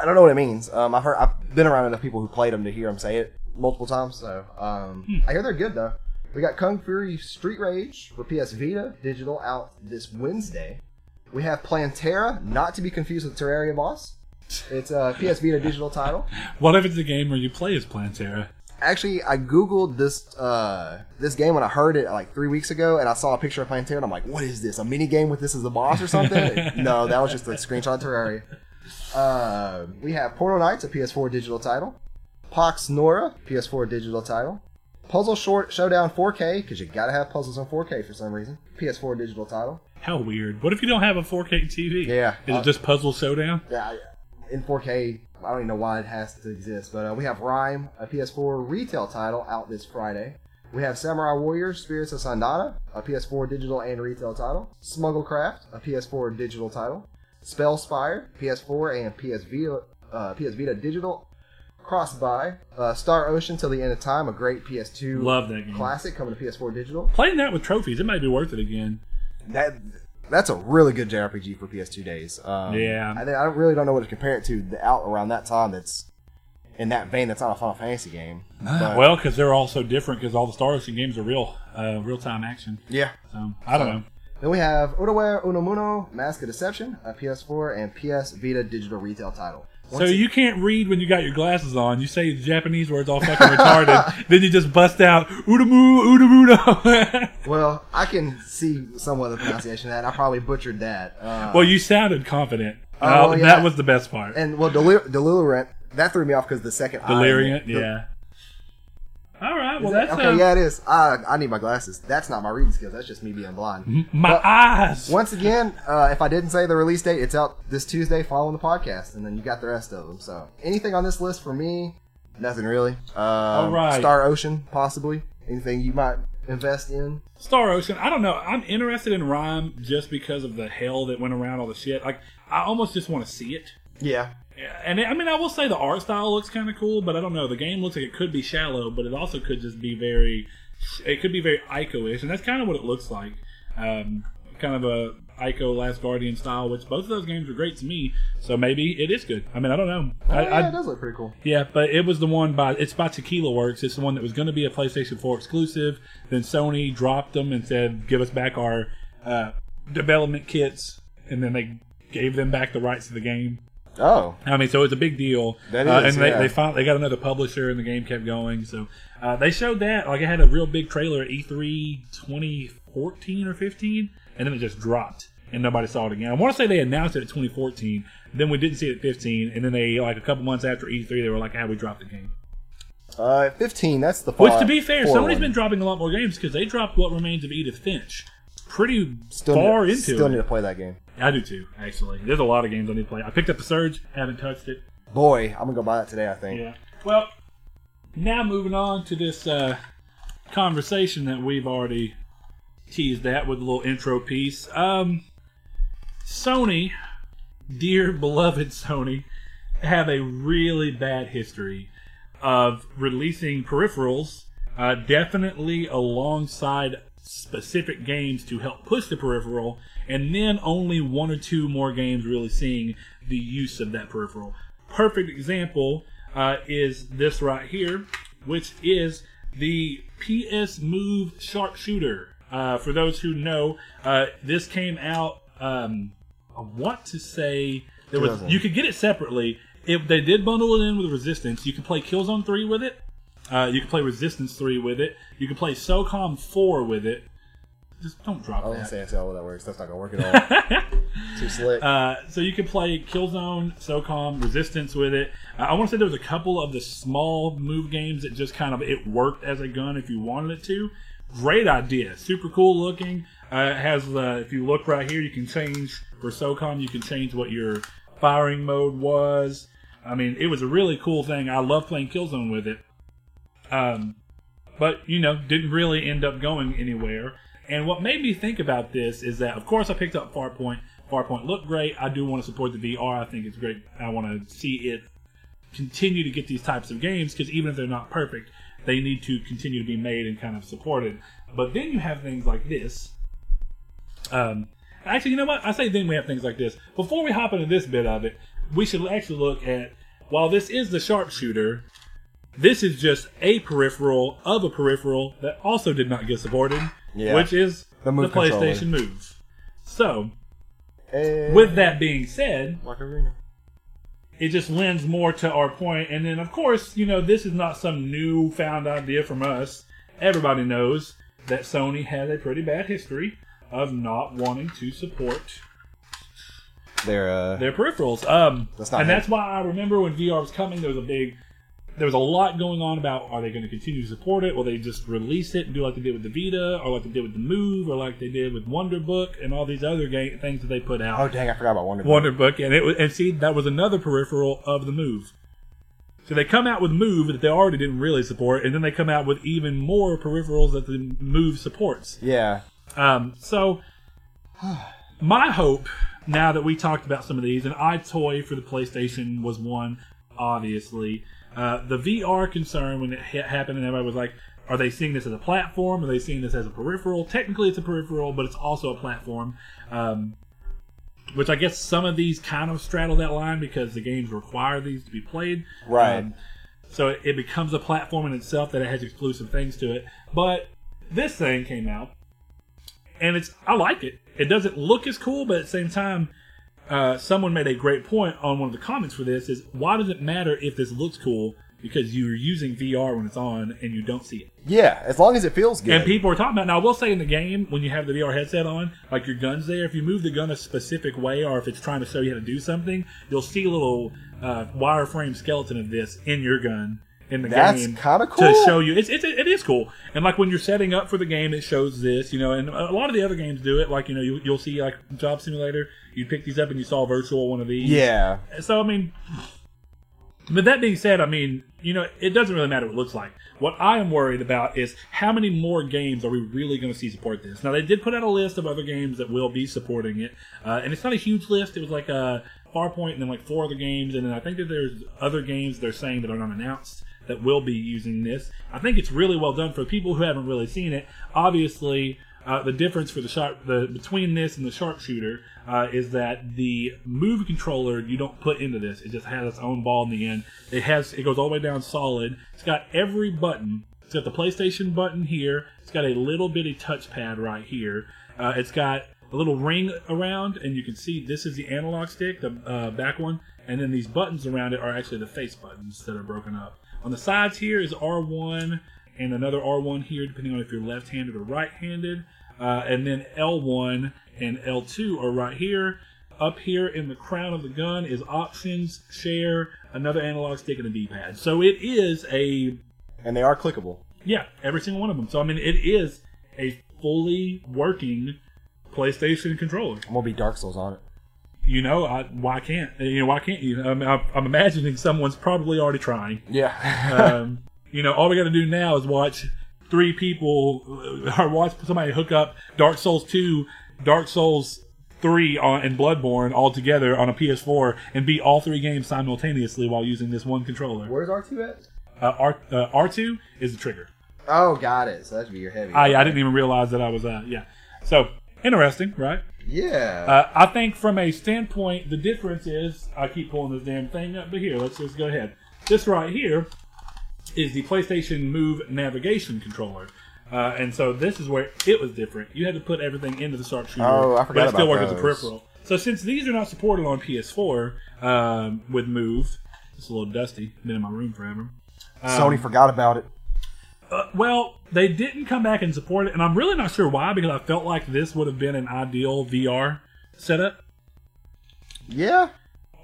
I don't know what it means. Um, I've heard, I've been around enough people who played them to hear them say it multiple times. So um, I hear they're good though. We got Kung Fury Street Rage for PS Vita digital out this Wednesday. We have Plantera, not to be confused with Terraria Boss. It's a PS Vita digital title. What if it's a game where you play as Plantera? Actually, I googled this uh, this game when I heard it like three weeks ago, and I saw a picture of Plantera, and I'm like, "What is this? A mini game with this as the boss or something?" <laughs> no, that was just a screenshot of Terraria. Uh, we have Portal Knights, a PS4 digital title. Pox Nora, PS4 digital title. Puzzle Short Showdown 4K, because you gotta have puzzles on 4K for some reason. PS4 digital title. How weird. What if you don't have a 4K TV? Yeah. Is Uh, it just Puzzle Showdown? Yeah, in 4K, I don't even know why it has to exist, but uh, we have Rhyme, a PS4 retail title, out this Friday. We have Samurai Warriors, Spirits of Sanada, a PS4 digital and retail title. Smugglecraft, a PS4 digital title. Spellspire, PS4 and PS Vita, uh, PS Vita digital. Cross buy, uh, Star Ocean till the end of time, a great PS2 Love that game. classic coming to PS4 digital. Playing that with trophies, it might be worth it again. That that's a really good JRPG for PS2 days. Um, Yeah. I, I really don't know what to compare it to the out around that time. That's in that vein. That's not a Final Fantasy game. But, Well, because they're all so different. Because all the Star Ocean games are real, uh, real time action. yeah. So I don't know. Then we have Udaware Unomuno, Mask of Deception, a PS4 and PS Vita digital retail title. So you can't read when you got your glasses on. You say Japanese words all fucking retarded. <laughs> Then you just bust out Udamu Udamuno. <laughs> well, I can see somewhat of the pronunciation of that. I probably butchered that. Uh, well, you sounded confident. Oh, Uh, well, yeah. That was the best part. and well, Delir- Delirant, that threw me off because the second I- Deliriant, the- yeah. All right, well that- that's okay, uh, yeah, it is. I, I need my glasses. That's not my reading skills. That's just me being blind. my But- eyes. Once again, uh, if I didn't say the release date, it's out this Tuesday following the podcast, and then you got the rest of them. So anything on this list for me, nothing really. Um, right. Star Ocean, possibly. Anything you might invest in. Star Ocean. I don't know. I'm interested in Rhyme just because of the hell that went around all the shit. Like, I almost just want to see it. Yeah. Yeah, And I mean, I will say the art style looks kind of cool, but I don't know. The game looks like it could be shallow, but it also could just be very. It could be very Ico-ish, and that's kind of what it looks like. Um, kind of a Ico Last Guardian style, which both of those games are great to me. So maybe it is good. I mean, I don't know. Oh, I, yeah, I, it does look pretty cool. yeah, but it was the one by it's by Tequila Works. It's the one that was going to be a PlayStation 4 exclusive. Then Sony dropped them and said, "Give us back our uh, development kits," and then they gave them back the rights to the game. Oh, I mean, so it's a big deal. That uh, and they, yeah. they found they got another publisher, and the game kept going. So uh, they showed that like it had a real big trailer at E E3 2014 or 15, and then it just dropped, and nobody saw it again. I want to say they announced it at 2014, then we didn't see it at 15, and then they like a couple months after E3 they were like, "How we dropped the game." uh, fifteen. That's the. Which, to be fair, Sony's one. been dropping a lot more games because they dropped What Remains of Edith Finch pretty still far need, into Still it. need to play that game. I do too, actually. There's a lot of games I need to play. I picked up the Surge, haven't touched it. Boy, I'm gonna go buy that today. I think. Yeah. Well, now moving on to this uh, conversation that we've already teased at with a little intro piece. Um, Sony, dear <laughs> beloved Sony, have a really bad history of releasing peripherals, uh, definitely alongside specific games to help push the peripheral, and then only one or two more games really seeing the use of that peripheral. Perfect example uh, is this right here, which is the PS Move Sharpshooter. Uh, for those who know, uh, this came out. Um, I want to say there was you could get it separately. If they did bundle it in with Resistance, you could play Killzone Three with it. Uh, you can play Resistance Three with it. You can play SOCOM Four with it. Just don't drop I was that. say how that works. That's not gonna work at all. <laughs> Too slick. Uh, so you can play Killzone, SOCOM, Resistance with it. Uh, I want to say there was a couple of the small move games that just kind of it worked as a gun if you wanted it to. Great idea, super cool looking. Uh, it has if you look right here, you can change for SOCOM. You can change what your firing mode was. I mean, it was a really cool thing. I love playing Killzone with it. Um, but you know, didn't really end up going anywhere. And what made me think about this is that, of course, I picked up Farpoint. Farpoint looked great. I do want to support the VR. I think it's great. I want to see it continue to get these types of games because even if they're not perfect, they need to continue to be made and kind of supported. But then you have things like this. Um, actually, you know what? I say then we have things like this. Before we hop into this bit of it, we should actually look at while this is the sharpshooter, this is just a peripheral of a peripheral that also did not get supported, Yeah. which is The the, Move controller. PlayStation Move. So, Eh, with that being said, like it just lends more to our point. And then, of course, you know, this is not some new found idea from us. Everybody knows that Sony has a pretty bad history of not wanting to support They're uh, their peripherals. Um, That's not and him. that's why I remember when VR was coming, there was a big, there was a lot going on about are they going to continue to support it? Will they just release it and do like they did with the Vita, or like they did with the Move, or like they did with Wonder Book and all these other ga- things that they put out. oh dang, I forgot about Wonder. Book. Wonder Book, and it was, and see that was another peripheral of the Move. So they come out with Move that they already didn't really support, and then they come out with even more peripherals that the Move supports. Yeah, Um, so <sighs> my hope now that we talked about some of these, and EyeToy for the PlayStation was one, obviously. Uh, the VR concern when it ha- happened, and everybody was like, "Are they seeing this as a platform? Are they seeing this as a peripheral?" Technically, it's a peripheral, but it's also a platform. Um, which I guess some of these kind of straddle that line because the games require these to be played. Right. Um, so it, it becomes a platform in itself that it has exclusive things to it. But this thing came out, and it's I like it. It doesn't look as cool, but at the same time, uh, someone made a great point on one of the comments for this: is why does it matter if this looks cool? Because you're using VR when it's on and you don't see it. yeah. As long as it feels good. And people are talking about now. I will say in the game when you have the VR headset on, like your gun's there. If you move the gun a specific way, or if it's trying to show you how to do something, you'll see a little uh, wireframe skeleton of this in your gun in the That's game kinda cool. to show you. It's, it's it is cool. And like when you're setting up for the game, it shows this. You know, and a lot of the other games do it. Like you know, you, you'll see like Job Simulator. You pick these up and you saw virtual one of these. yeah, So I mean, But that being said, I mean, you know, it doesn't really matter what it looks like. What I am worried about is how many more games are we really going to see support this? Now, they did put out a list of other games that will be supporting it, uh, and it's not a huge list. It was like a Farpoint and then like four other games, and then I think that there's other games they're saying that are not announced that will be using this. I think it's really well done for people who haven't really seen it. Obviously, uh, the difference for the sharp the between this and the sharpshooter uh, is that the move controller you don't put into this. It just has its own ball in the end. It has it goes all the way down solid. It's got every button. It's got the PlayStation button here. It's got a little bitty touchpad right here. Uh, it's got a little ring around, and you can see this is the analog stick, the uh, back one, and then these buttons around it are actually the face buttons that are broken up. On the sides here is R1 and another R1 here, depending on if you're left-handed or right-handed. Uh, and then L1 and L2 are right here. Up here in the crown of the gun is options, share, another analog stick, and a D-pad. So it is a And they are clickable. yeah, every single one of them. So I mean, it is a fully working PlayStation controller. I'm gonna be Dark Souls on it. You know, I, why can't you know why can't you? I mean, I'm, I'm imagining someone's probably already trying. Yeah. um, <laughs> you know, all we got to do now is watch three people uh, or watch somebody hook up Dark Souls 2, Dark Souls 3 on, and Bloodborne all together on a PS4 and beat all three games simultaneously while using this one controller. Where's R2 at? Uh, R, uh, R2 is the trigger. Oh, got it. So that should be your heavy. I, I didn't even realize that I was, uh, yeah. So, interesting, right? Yeah. Uh, I think from a standpoint, the difference is I keep pulling this damn thing up, but here, let's just go ahead. This right here is the PlayStation Move navigation controller. Uh, and so this is where it was different. You had to put everything into the sharpshooter, Oh, I forgot but it still about worked as a peripheral. So since these are not supported on PS4 um, with Move, it's a little dusty. Been in my room forever. Sony forgot about it. Uh, well, they didn't come back and support it, and I'm really not sure why because I felt like this would have been an ideal VR setup. Yeah.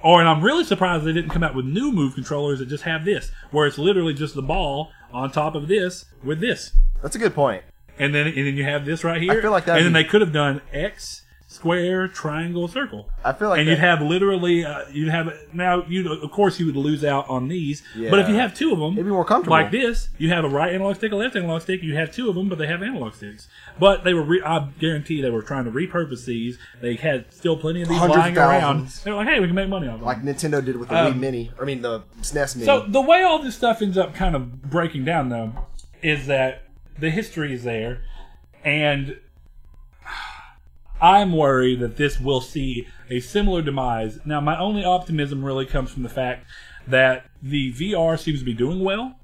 Or, and I'm really surprised they didn't come out with new move controllers that just have this, where it's literally just the ball on top of this with this, That's a good point. and then and then you have this right here. I feel like that'd and then be- they could have done X, square, triangle, circle. I feel like and that- you'd have literally, uh, you'd have now you of course you would lose out on these, but if you have two of them, It'd be more comfortable. Like this, you have a right analog stick, a left analog stick. You have two of them, but they have analog sticks. But they were, re- I guarantee, they were trying to repurpose these. They had still plenty of these lying around. They were like, hey, we can make money off them. like Nintendo did with the Um, Wii Mini. I mean, the SNES Mini. So the way all this stuff ends up kind of breaking down, though, is that the history is there, and I'm worried that this will see a similar demise. Now, my only optimism really comes from the fact that the VR seems to be doing well.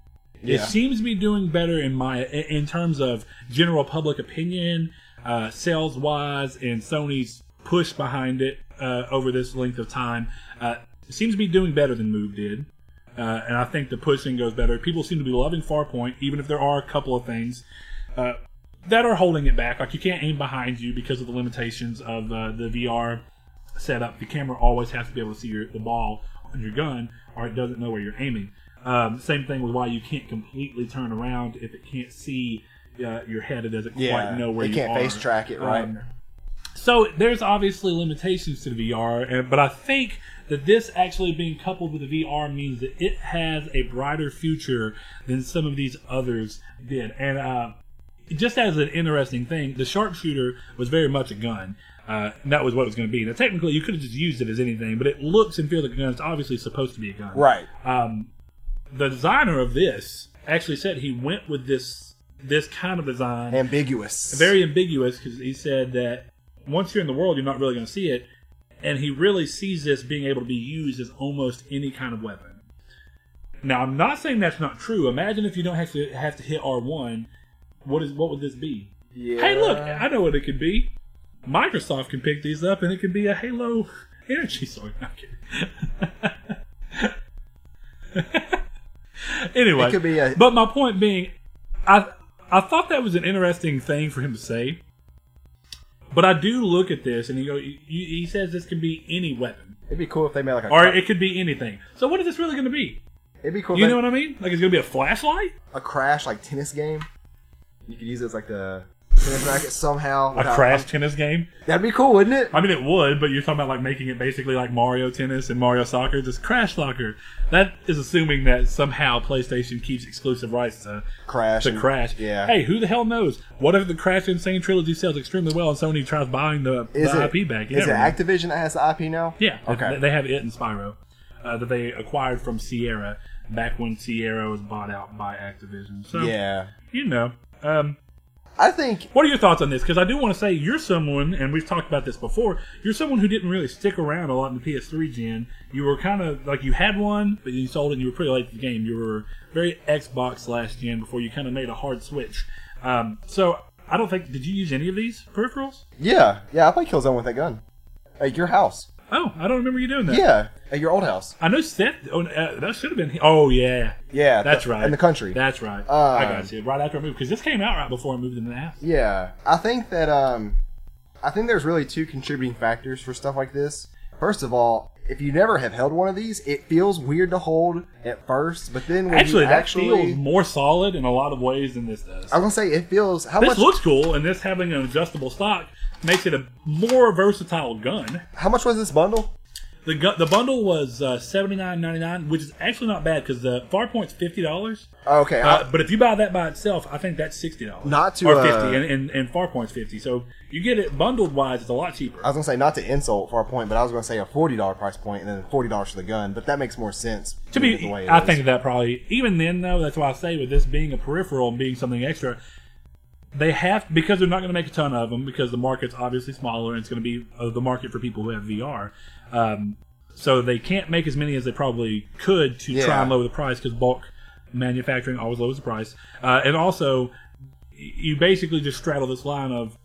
It seems to be doing better in my in terms of general public opinion, uh, sales wise, and Sony's push behind it uh, over this length of time. Uh, it seems to be doing better than Move did. Uh, and I think the pushing goes better. People seem to be loving Farpoint, even if there are a couple of things uh, that are holding it back. Like you can't aim behind you because of the limitations of uh, the VR setup. The camera always has to be able to see your, the ball on your gun, or it doesn't know where you're aiming. Um, same thing with why you can't completely turn around if it can't see uh, your head. It doesn't yeah, quite know where you can't are. face track it right. Um, so there's obviously limitations to the VR, and, but I think that this actually being coupled with the VR means that it has a brighter future than some of these others did. And uh, just as an interesting thing, the sharpshooter was very much a gun. Uh, and that was what it was going to be. Now, technically, you could have just used it as anything, but it looks and feels like a gun. It's obviously supposed to be a gun. right. Um, the designer of this actually said he went with this this kind of design Ambiguous. very ambiguous because he said that once you're in the world, you're not really going to see it, and he really sees this being able to be used as almost any kind of weapon. Now, I'm not saying that's not true. Imagine if you don't have to have to hit R1. What is what would this be? Yeah. Hey, look, I know what it could be. Microsoft can pick these up, and it could be a Halo Energy Sword. <laughs> Anyway, It could be a- But my point being, I I thought that was an interesting thing for him to say. But I do look at this, and he go, he, he says this can be any weapon, It'd be cool if they made like a. or it could be anything. So what is this really going to be? it'd be cool. You know what I mean? Like it's going to be a flashlight? a crash like tennis game. You could use it as like the tennis racket somehow. A without- crash tennis game. That'd be cool, wouldn't it? I mean, it would, but you're talking about like making it basically like Mario Tennis and Mario Soccer, just Crash Soccer. That is assuming that somehow PlayStation keeps exclusive rights to Crash. to and- Crash. Yeah. Hey, who the hell knows? What if the Crash N. Sane trilogy sells extremely well and Sony tries buying the, Is the it, IP back? You is it never know. Activision that has the IP now? Yeah. Okay. They, they have it and Spyro uh, that they acquired from Sierra back when Sierra was bought out by Activision. So Yeah. you know. Um, I think what are your thoughts on this? Because I do want to say you're someone, and we've talked about this before. You're someone who didn't really stick around a lot in the PS3 gen. You were kind of like you had one, but you sold it. and You were pretty late to the game. You were very Xbox last gen before you kind of made a hard switch. Um, so I don't think did you use any of these peripherals? yeah, yeah. I play Killzone with that gun at your house. Oh, I don't remember you doing that. Yeah, at your old house. I know Seth. Oh, uh, that should have been. Oh yeah, Yeah, that's the- right. In the country. That's right. Uh, I got you. Right after I moved because this came out right before I moved into the house. Yeah, I think that um, I think there's really two contributing factors for stuff like this. First of all, if you never have held one of these, it feels weird to hold at first, but then when Actually, you that actually, feels more solid in a lot of ways than this does. I was gonna say it feels how This much looks cool, and this having an adjustable stock makes it a more versatile gun. how much was this bundle? The gu- the bundle was uh, seventy nine ninety nine, which is actually not bad because the Farpoint's fifty dollars. Oh, okay, Uh, I- but if you buy that by itself, I think that's sixty dollars. Not to, or uh, fifty, and, and and Farpoint's fifty. So you get it bundled wise, it's a lot cheaper. I was gonna say not to insult for a point, but I was gonna say a forty dollar price point and then forty dollars for the gun, but that makes more sense to with be, the way it I is. think that probably even then though, that's why I say with this being a peripheral and being something extra, they have because they're not going to make a ton of them because the market's obviously smaller and it's going to be uh, the market for people who have VR. Um, so they can't make as many as they probably could to try and lower the price because bulk manufacturing always lowers the price. Uh, and also, you basically just straddle this line of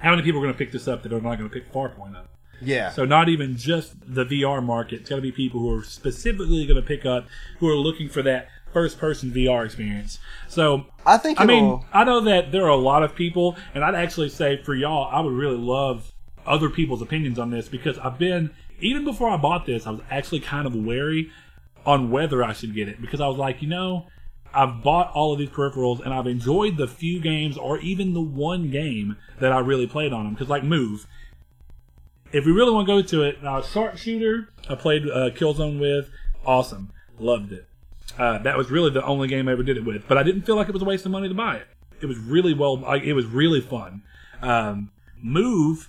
how many people are going to pick this up that are not going to pick Farpoint up. yeah. So not even just the VR market. It's going to be people who are specifically going to pick up, who are looking for that first-person VR experience. So I think I mean, it'll- I know that there are a lot of people, and I'd actually say for y'all, I would really love other people's opinions on this because I've been even before I bought this, I was actually kind of wary on whether I should get it because I was like, you know, I've bought all of these peripherals and I've enjoyed the few games or even the one game that I really played on them because like Move. If we really want to go to it, uh, Sharpshooter, I played uh, Killzone with, awesome, loved it. Uh, that was really the only game I ever did it with, but I didn't feel like it was a waste of money to buy it. It was really well, like, it was really fun. Um, Move,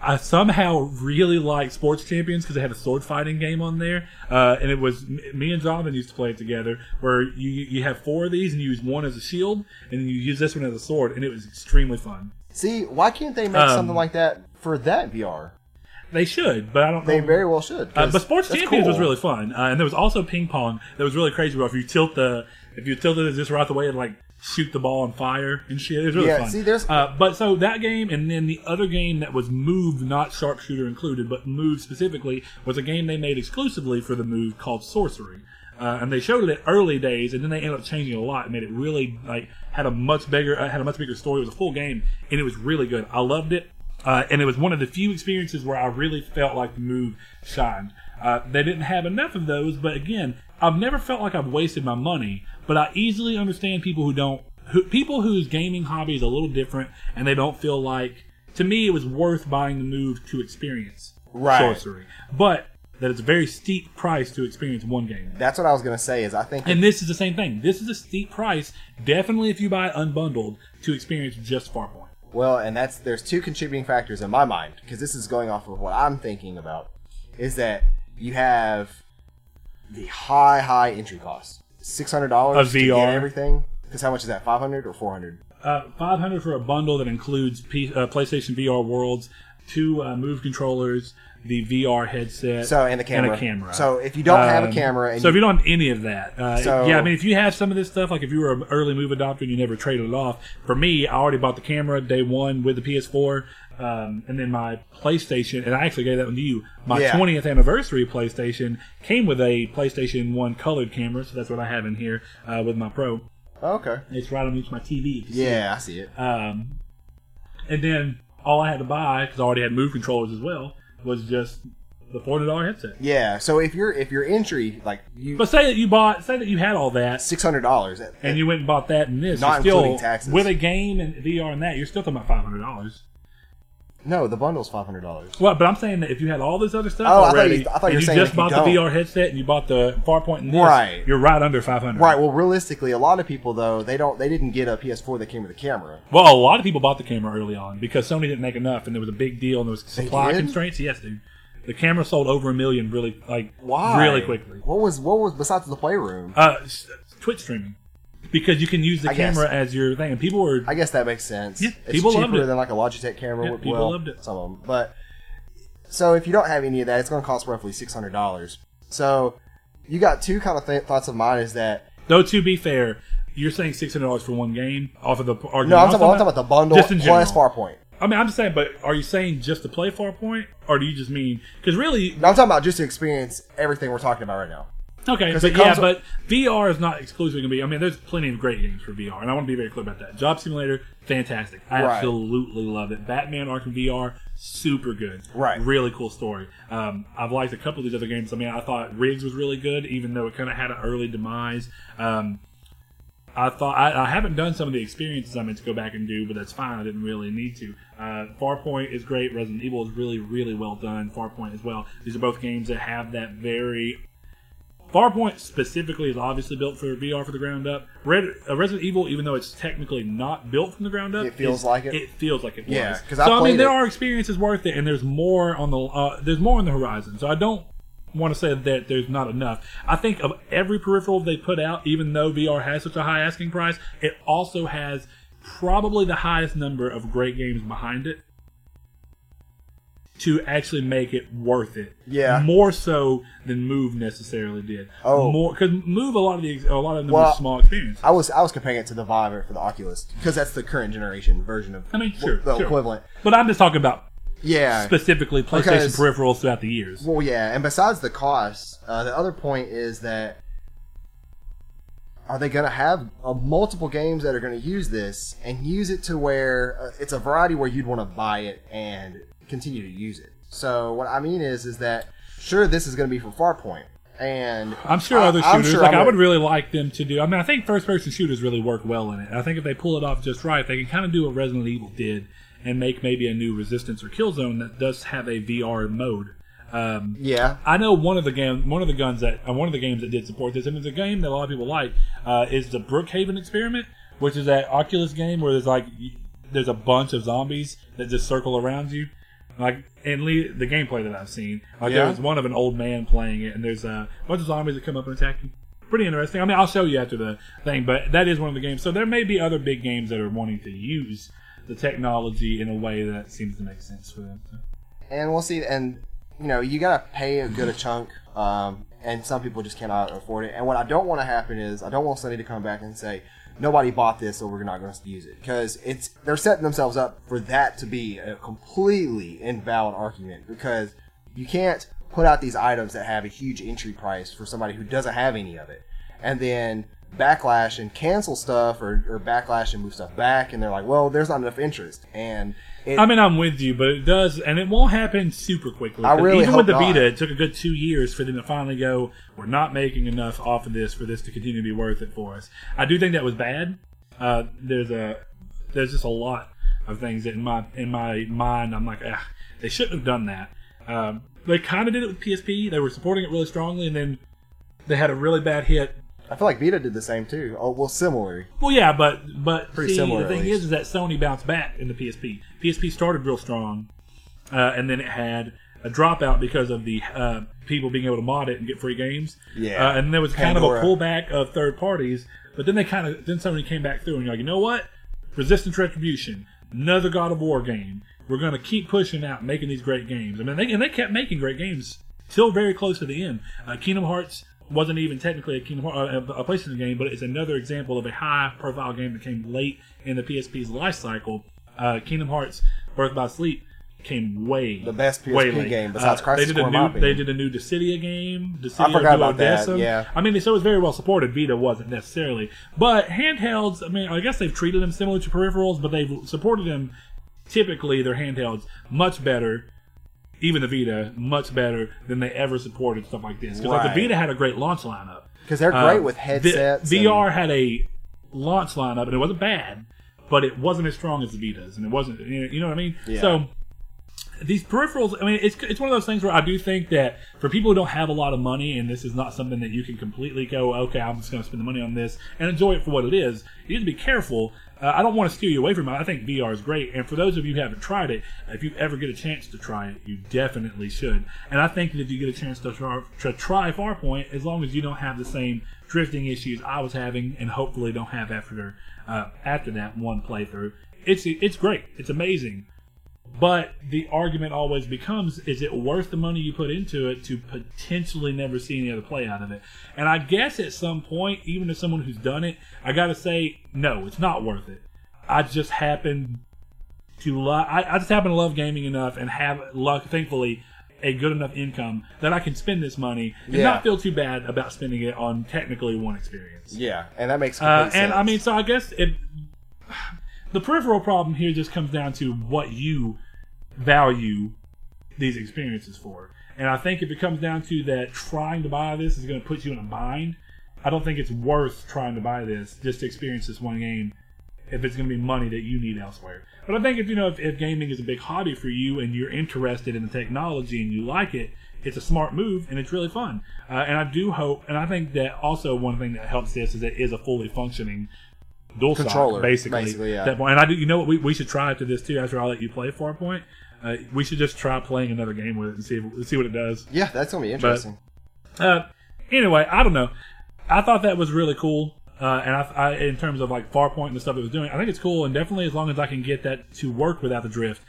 I somehow really like Sports Champions because they had a sword fighting game on there, uh, and it was me and Jonathan used to play it together. Where you you have four of these and you use one as a shield, and you use this one as a sword, and it was extremely fun. See, why can't they make Um, something like that for that VR? They should, but I don't. They know. very well should. Uh, but Sports Champions was really fun, uh, and there was also ping pong that was really crazy. Where if you tilt the, if you tilt it just right the way and like shoot the ball on fire and shit, it was really Yeah, fun. see, there's- uh, but so that game, and then the other game that was Move, not Sharpshooter included, but Move specifically, was a game they made exclusively for the Move called Sorcery. Uh, and they showed it at early days, and then they ended up changing a lot, and made it really like had a much bigger uh, had a much bigger story. It was a full game, and it was really good. I loved it. Uh, and it was one of the few experiences where I really felt like the move shined. Uh, they didn't have enough of those, but again, I've never felt like I've wasted my money. But I easily understand people who don't, who, people whose gaming hobby is a little different, and they don't feel like. To me, it was worth buying the move to experience Right. sorcery, but that it's a very steep price to experience one game. That's what I was gonna say. Is I think And this is the same thing. This is a steep price, definitely if you buy it unbundled to experience just Farpoint. Well, and that's there's two contributing factors in my mind because this is going off of what I'm thinking about. Is that you have the high, high entry cost, six hundred dollars to get everything. Because how much is that? Five hundred or four hundred? Uh, 500 for a bundle that includes P- uh, PlayStation VR Worlds, two uh, Move controllers, the VR headset, So and the camera. a camera. So if you don't have a Um, camera, and so if you don't have any of that, uh, So- yeah, I mean, if you have some of this stuff, like if you were an early move adopter and you never traded it off, for me, I already bought the camera day one with the PS4, um, and then my PlayStation, and I actually gave that one to you. My Yeah. 20th anniversary PlayStation came with a PlayStation One colored camera, so that's what I have in here uh, with my Pro. Oh, okay, It's right underneath my TV. if you see it. yeah, I see it. Um, and then all I had to buy, because I already had move controllers as well, was just the four hundred dollar headset. Yeah. So if your if your entry like you But say that you bought, say that you had all that, six hundred dollars, and you went and bought that and this, Not you're still including taxes. with a game and VR and that, you're still talking about five hundred dollars. No, the bundle's five hundred dollars. Well, but I'm saying that if you had all this other stuff Oh, I thought already, you- I thought you were you saying just if you bought the. VR headset and you bought the Farpoint and this, Right. you're right under five hundred. Right. Well, realistically, a lot of people though they don't they didn't get a PS4 that came with a camera. Well, a lot of people bought the camera early on because Sony didn't make enough, and there was a big deal, and there was supply constraints. Yes, dude. The camera sold over a million really, like, Why? really quickly. What was what was besides the playroom? Uh, Twitch streaming because you can use the I guess. camera as your thing, and people were. I guess that makes sense. Yeah, it's people cheaper loved it. than like a Logitech camera. Yeah, would- people well, loved it. Some of them, but so if you don't have any of that, it's going to cost roughly six hundred dollars. So you got two kind of th- thoughts of mine. Is that Though to be fair, you're saying six hundred dollars for one game off of the argument. no? I'm talking, about, about the bundle Just in plus general. Farpoint. I mean, I'm just saying, but are you saying just to play Farpoint, or do you just mean because really? No, I'm talking about just to experience everything we're talking about right now. Okay, but yeah, but VR is not exclusively going to be. I mean, there's plenty of great games for VR, and I want to be very clear about that. Job Simulator, fantastic. I Right. absolutely love it. Batman Arkham VR, super good. Right. Really cool story. Um, I've liked a couple of these other games. I mean, I thought RIGS was really good, even though it kind of had an early demise. Um, I thought I, I haven't done some of the experiences I meant to go back and do, but that's fine. I didn't really need to. Uh, Farpoint is great. Resident Evil is really, really well done. Farpoint as well. These are both games that have that very Farpoint specifically is obviously built for VR for the ground up. Red, uh, Resident Evil, even though it's technically not built from the ground up, It feels is- like it? It feels like it Yeah, was. 'cause I so I mean, played there are experiences worth it, and there's more on the uh, there's more on the horizon. So I don't want to say that there's not enough. I think of every peripheral they put out, even though VR has such a high asking price, it also has probably the highest number of great games behind it to actually make it worth it. Yeah. more so than Move necessarily did. Oh. more because Move a lot of the a lot of them Well, small experience. I was I was comparing it to the Vive for the Oculus because that's the current generation version of I mean, sure, the sure. equivalent. But I'm just talking about Yeah. specifically PlayStation Because- peripherals throughout the years. Well, yeah, and besides the cost, uh, the other point is that are they going to have uh, multiple games that are going to use this and use it to where uh, it's a variety where you'd want to buy it and continue to use it. So what I mean is, is that sure this is going to be for Farpoint, and I'm sure I- other shooters, sure like I'm I would really like them to do. I mean, I think first-person shooters really work well in it. I think if they pull it off just right, they can kind of do what Resident Evil did and make maybe a new Resistance or Killzone that does have a VR mode. Um, yeah, I know one of the game, one of the guns that, uh, one of the games that did support this, and it's a game that a lot of people like, uh, is the Brookhaven Experiment, which is that Oculus game where there's like there's a bunch of zombies that just circle around you. Like and le- the gameplay that I've seen, like Yeah. there's one of an old man playing it, and there's a bunch of zombies that come up and attack you. Pretty interesting. I mean, I'll show you after the thing, but that is one of the games. So there may be other big games that are wanting to use the technology in a way that seems to make sense for them. And we'll see. And you know, you got to pay a good a chunk, um, and some people just cannot afford it. And what I don't want to happen is I don't want Sony to come back and say nobody bought this, so we're not going to use it. Because it's they're setting themselves up for that to be a completely invalid argument because you can't put out these items that have a huge entry price for somebody who doesn't have any of it, and then backlash and cancel stuff or, or backlash and move stuff back and they're like well there's not enough interest. And it, I mean, I'm with you, but it does, and it won't happen super quickly. I really Even with the not. Vita, it took a good two years for them to finally go. We're not making enough off of this for this to continue to be worth it for us. I do think that was bad. Uh, there's a there's just a lot of things that in my in my mind I'm like, ah, they shouldn't have done that. Um, they kind of did it with PSP. They were supporting it really strongly, and then they had a really bad hit I feel like Vita did the same too. Oh, well, similar. Well, yeah, but but Pretty see, similar, the at thing least. is, is that Sony bounced back in the PSP. PSP started real strong, uh, and then it had a dropout because of the uh, people being able to mod it and get free games. Yeah. uh, and there was kind Pandora. of a pullback of third parties. But then they kind of then Sony came back through and you're like, you know what? Resistance Retribution, another God of War game. We're going to keep pushing out, making these great games. I mean, they, and they kept making great games till very close to the end. Uh, Kingdom Hearts wasn't even technically a Kingdom Hearts, uh, a PlayStation game, but it's another example of a high-profile game that came late in the PSP's life cycle. Uh, Kingdom Hearts: Birth by Sleep came way The best PSP game besides Uh, Crisis they did a new they did a new Dissidia game. Dissidia forgot about that, yeah. I mean, so it was very well supported. Vita wasn't necessarily, but handhelds. I mean, I guess they've treated them similar to peripherals, but they've supported them. Typically, their handhelds much better even the Vita, much better than they ever supported stuff like this. Because like the Vita had a great launch lineup. because they're great Uh, with the- headsets. VR had a launch lineup, and it wasn't bad, but it wasn't as strong as the Vitas, and it wasn't. You know, you know what I mean? Yeah. So these peripherals, I mean, it's it's one of those things where I do think that for people who don't have a lot of money, and this is not something that you can completely go, okay, I'm just going to spend the money on this and enjoy it for what it is. You need to be careful. Uh, I don't want to steer you away from it. I think VR is great, and for those of you who haven't tried it, if you ever get a chance to try it, you definitely should. And I think that if you get a chance to try, to try Farpoint, as long as you don't have the same drifting issues I was having, and hopefully don't have after uh, after that one playthrough, it's it's great. It's amazing. But the argument always becomes: Is it worth the money you put into it to potentially never see any other play out of it? And I guess at some point, even as someone who's done it, I got to say, no, it's not worth it. I just happen to love. I, I just happen to love gaming enough and have luck, thankfully, a good enough income that I can spend this money and Yeah. not feel too bad about spending it on technically one experience. yeah, and that makes Uh, and sense. I mean, so I guess it. <sighs> The peripheral problem here just comes down to what you value these experiences for. And I think if it comes down to that trying to buy this is going to put you in a bind, I don't think it's worth trying to buy this just to experience this one game if it's going to be money that you need elsewhere. But I think if you know if, if gaming is a big hobby for you and you're interested in the technology and you like it, it's a smart move and it's really fun. Uh, and I do hope, and I think that also one thing that helps this is it is a fully functioning DualShock, Controller, basically. basically, yeah. That point, and I do, you know what, we, we should try it to this too. After I let you play Farpoint, uh, we should just try playing another game with it and see if, see what it does. yeah, that's gonna be interesting. Uh, anyway, I don't know. I thought that was really cool. Uh, and I, I, in terms of like Farpoint and the stuff it was doing, I think it's cool. And definitely, as long as I can get that to work without the drift,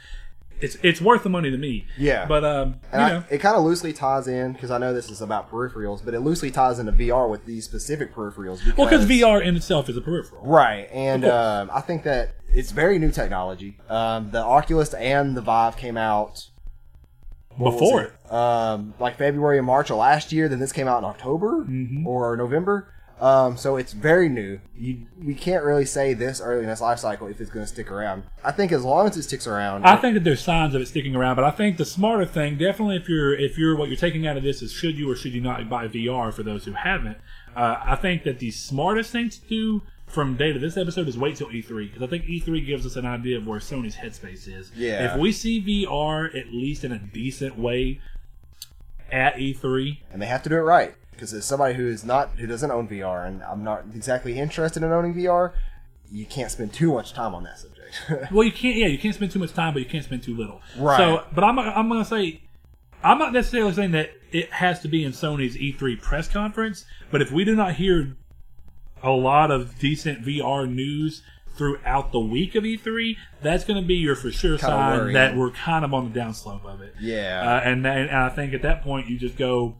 it's it's worth the money to me. Yeah. But um, you I- know, it kind of loosely ties in because I know this is about peripherals, but it loosely ties into VR with these specific peripherals. Because, well, because VR in itself is a peripheral. right? And um, I think that it's very new technology. Um, the Oculus and the Vive came out Before it? um, like February and March of last year. Then this came out in October Mm-hmm. or November. Um, so it's very new. You, we can't really say this early in its life cycle if it's going to stick around. I think as long as it sticks around, I think that there's signs of it sticking around, but I think the smarter thing, definitely, if you're if you're what you're taking out of this is should you or should you not buy VR for those who haven't. Uh, I think that the smartest thing to do from day to this episode is wait till E3 because I think E3 gives us an idea of where Sony's headspace is. Yeah. If we see VR at least in a decent way at E E3, and they have to do it right because as somebody who is not who doesn't own VR and I'm not exactly interested in owning VR, you can't spend too much time on that subject. <laughs> Well, you can't. Yeah, you can't spend too much time, but you can't spend too little. Right. So, but I'm I'm gonna say, I'm not necessarily saying that it has to be in Sony's E3 press conference. But if we do not hear a lot of decent VR news throughout the week of E3, that's going to be your for sure Kinda sign worrying. that we're kind of on the downslope of it. Yeah. Uh, and, and I think at that point you just go.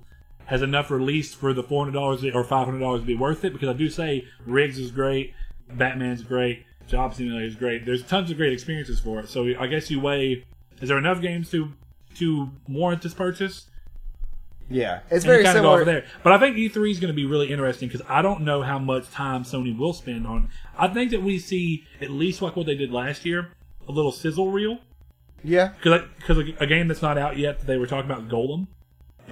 Has enough released for the four hundred dollars or five hundred dollars to be worth it? Because I do say RIGS is great, Batman's great, Job Simulator is great. There's tons of great experiences for it. So I guess you weigh: is there enough games to to warrant this purchase? Yeah, it's very kind similar. over there. But I think E3 is going to be really interesting because I don't know how much time Sony will spend on. I think that we see at least like what they did last year, a little sizzle reel. Yeah. Because a game that's not out yet that they were talking about Golem.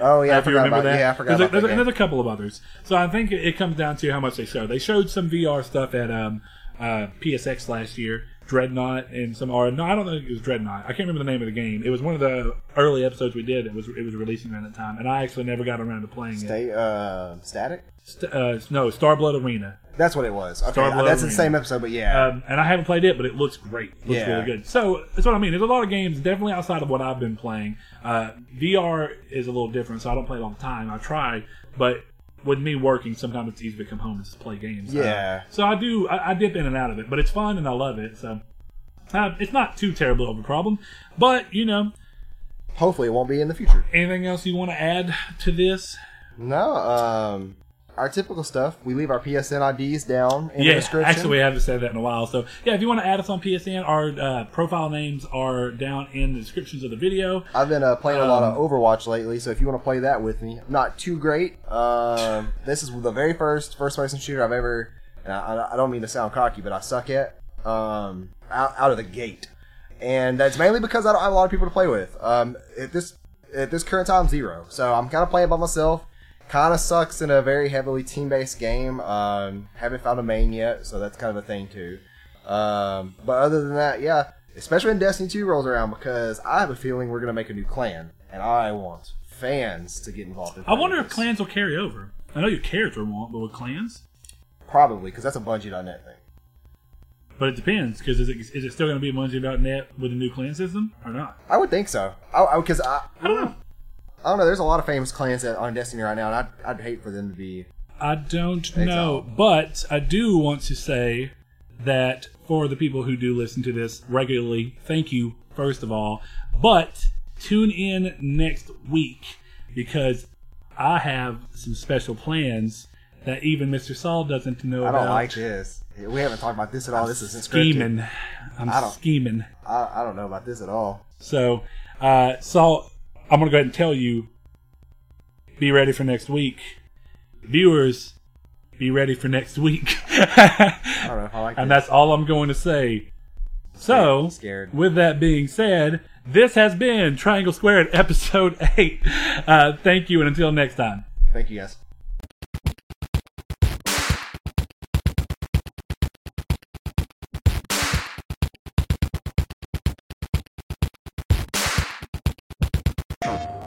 Oh yeah, I if you forgot remember about that. yeah, I forgot there's, about a, there's, that. a, game. there's a couple of others. So I think it, it comes down to how much they show. They showed some VR stuff at um, uh, PSX last year, Dreadnought, and some. Or no, I don't think it was Dreadnought. I can't remember the name of the game. It was one of the early episodes we did. It was it was releasing around that time, and I actually never got around to playing it. Stay, uh, static. St- uh, no, Starblood Arena. That's what it was. Okay, Star Blood that's the same episode, but yeah, Um, and I haven't played it, but it looks great. It looks Yeah. really good. So that's what I mean. There's a lot of games, definitely outside of what I've been playing. Uh, VR is a little different, so I don't play it all the time. I try, but with me working, sometimes it's easy to come home and just play games. Uh, Yeah. so I do. I, I dip in and out of it, but it's fun and I love it. So uh, it's not too terrible of a problem. But you know, hopefully it won't be in the future. anything else you want to add to this? No, um, our typical stuff. We leave our PSN IDs down in the yeah, description. actually, we haven't said that in a while. So, yeah, if you want to add us on PSN, our uh, profile names are down in the descriptions of the video. I've been uh, playing a lot of Um, Overwatch lately, so if you want to play that with me, not too great. Um, this is the very first first-person shooter I've ever. And I, I don't mean to sound cocky, but I suck at um, out, out of the gate, and that's mainly because I don't have a lot of people to play with. Um, it, this at this current time, zero. So I'm kind of playing by myself. Kind of sucks in a very heavily team based game. Um, haven't found a main yet, so that's kind of a thing too. Um, but other than that, yeah, especially when Destiny 2 rolls around, because I have a feeling we're going to make a new clan, and I want fans to get involved in I wonder if clans will carry over. I know your character won't, but with clans? Probably, because that's a Bungie.net thing. But it depends, because is it, is it still going to be a Bungie.net with a new clan system or not? I would think so. I Because I, I don't know. I don't know. There's a lot of famous clans that on Destiny right now, and I'd, I'd hate for them to be. I don't know, but I do want to say that for the people who do listen to this regularly, thank you first of all. But tune in next week because I have some special plans that even Mr. Saul doesn't know I about. don't like this. We haven't talked about this at all. This isn't scheming. I'm I scheming. I, I don't know about this at all. So, uh, Saul, I'm gonna go ahead and tell you. Be ready for next week, viewers. Be ready for next week. I don't know I like and this. that's all I'm going to say. So, with that being said, this has been Triangle Squared episode <laughs> 8. Uh, thank you, and until next time. Thank you, guys.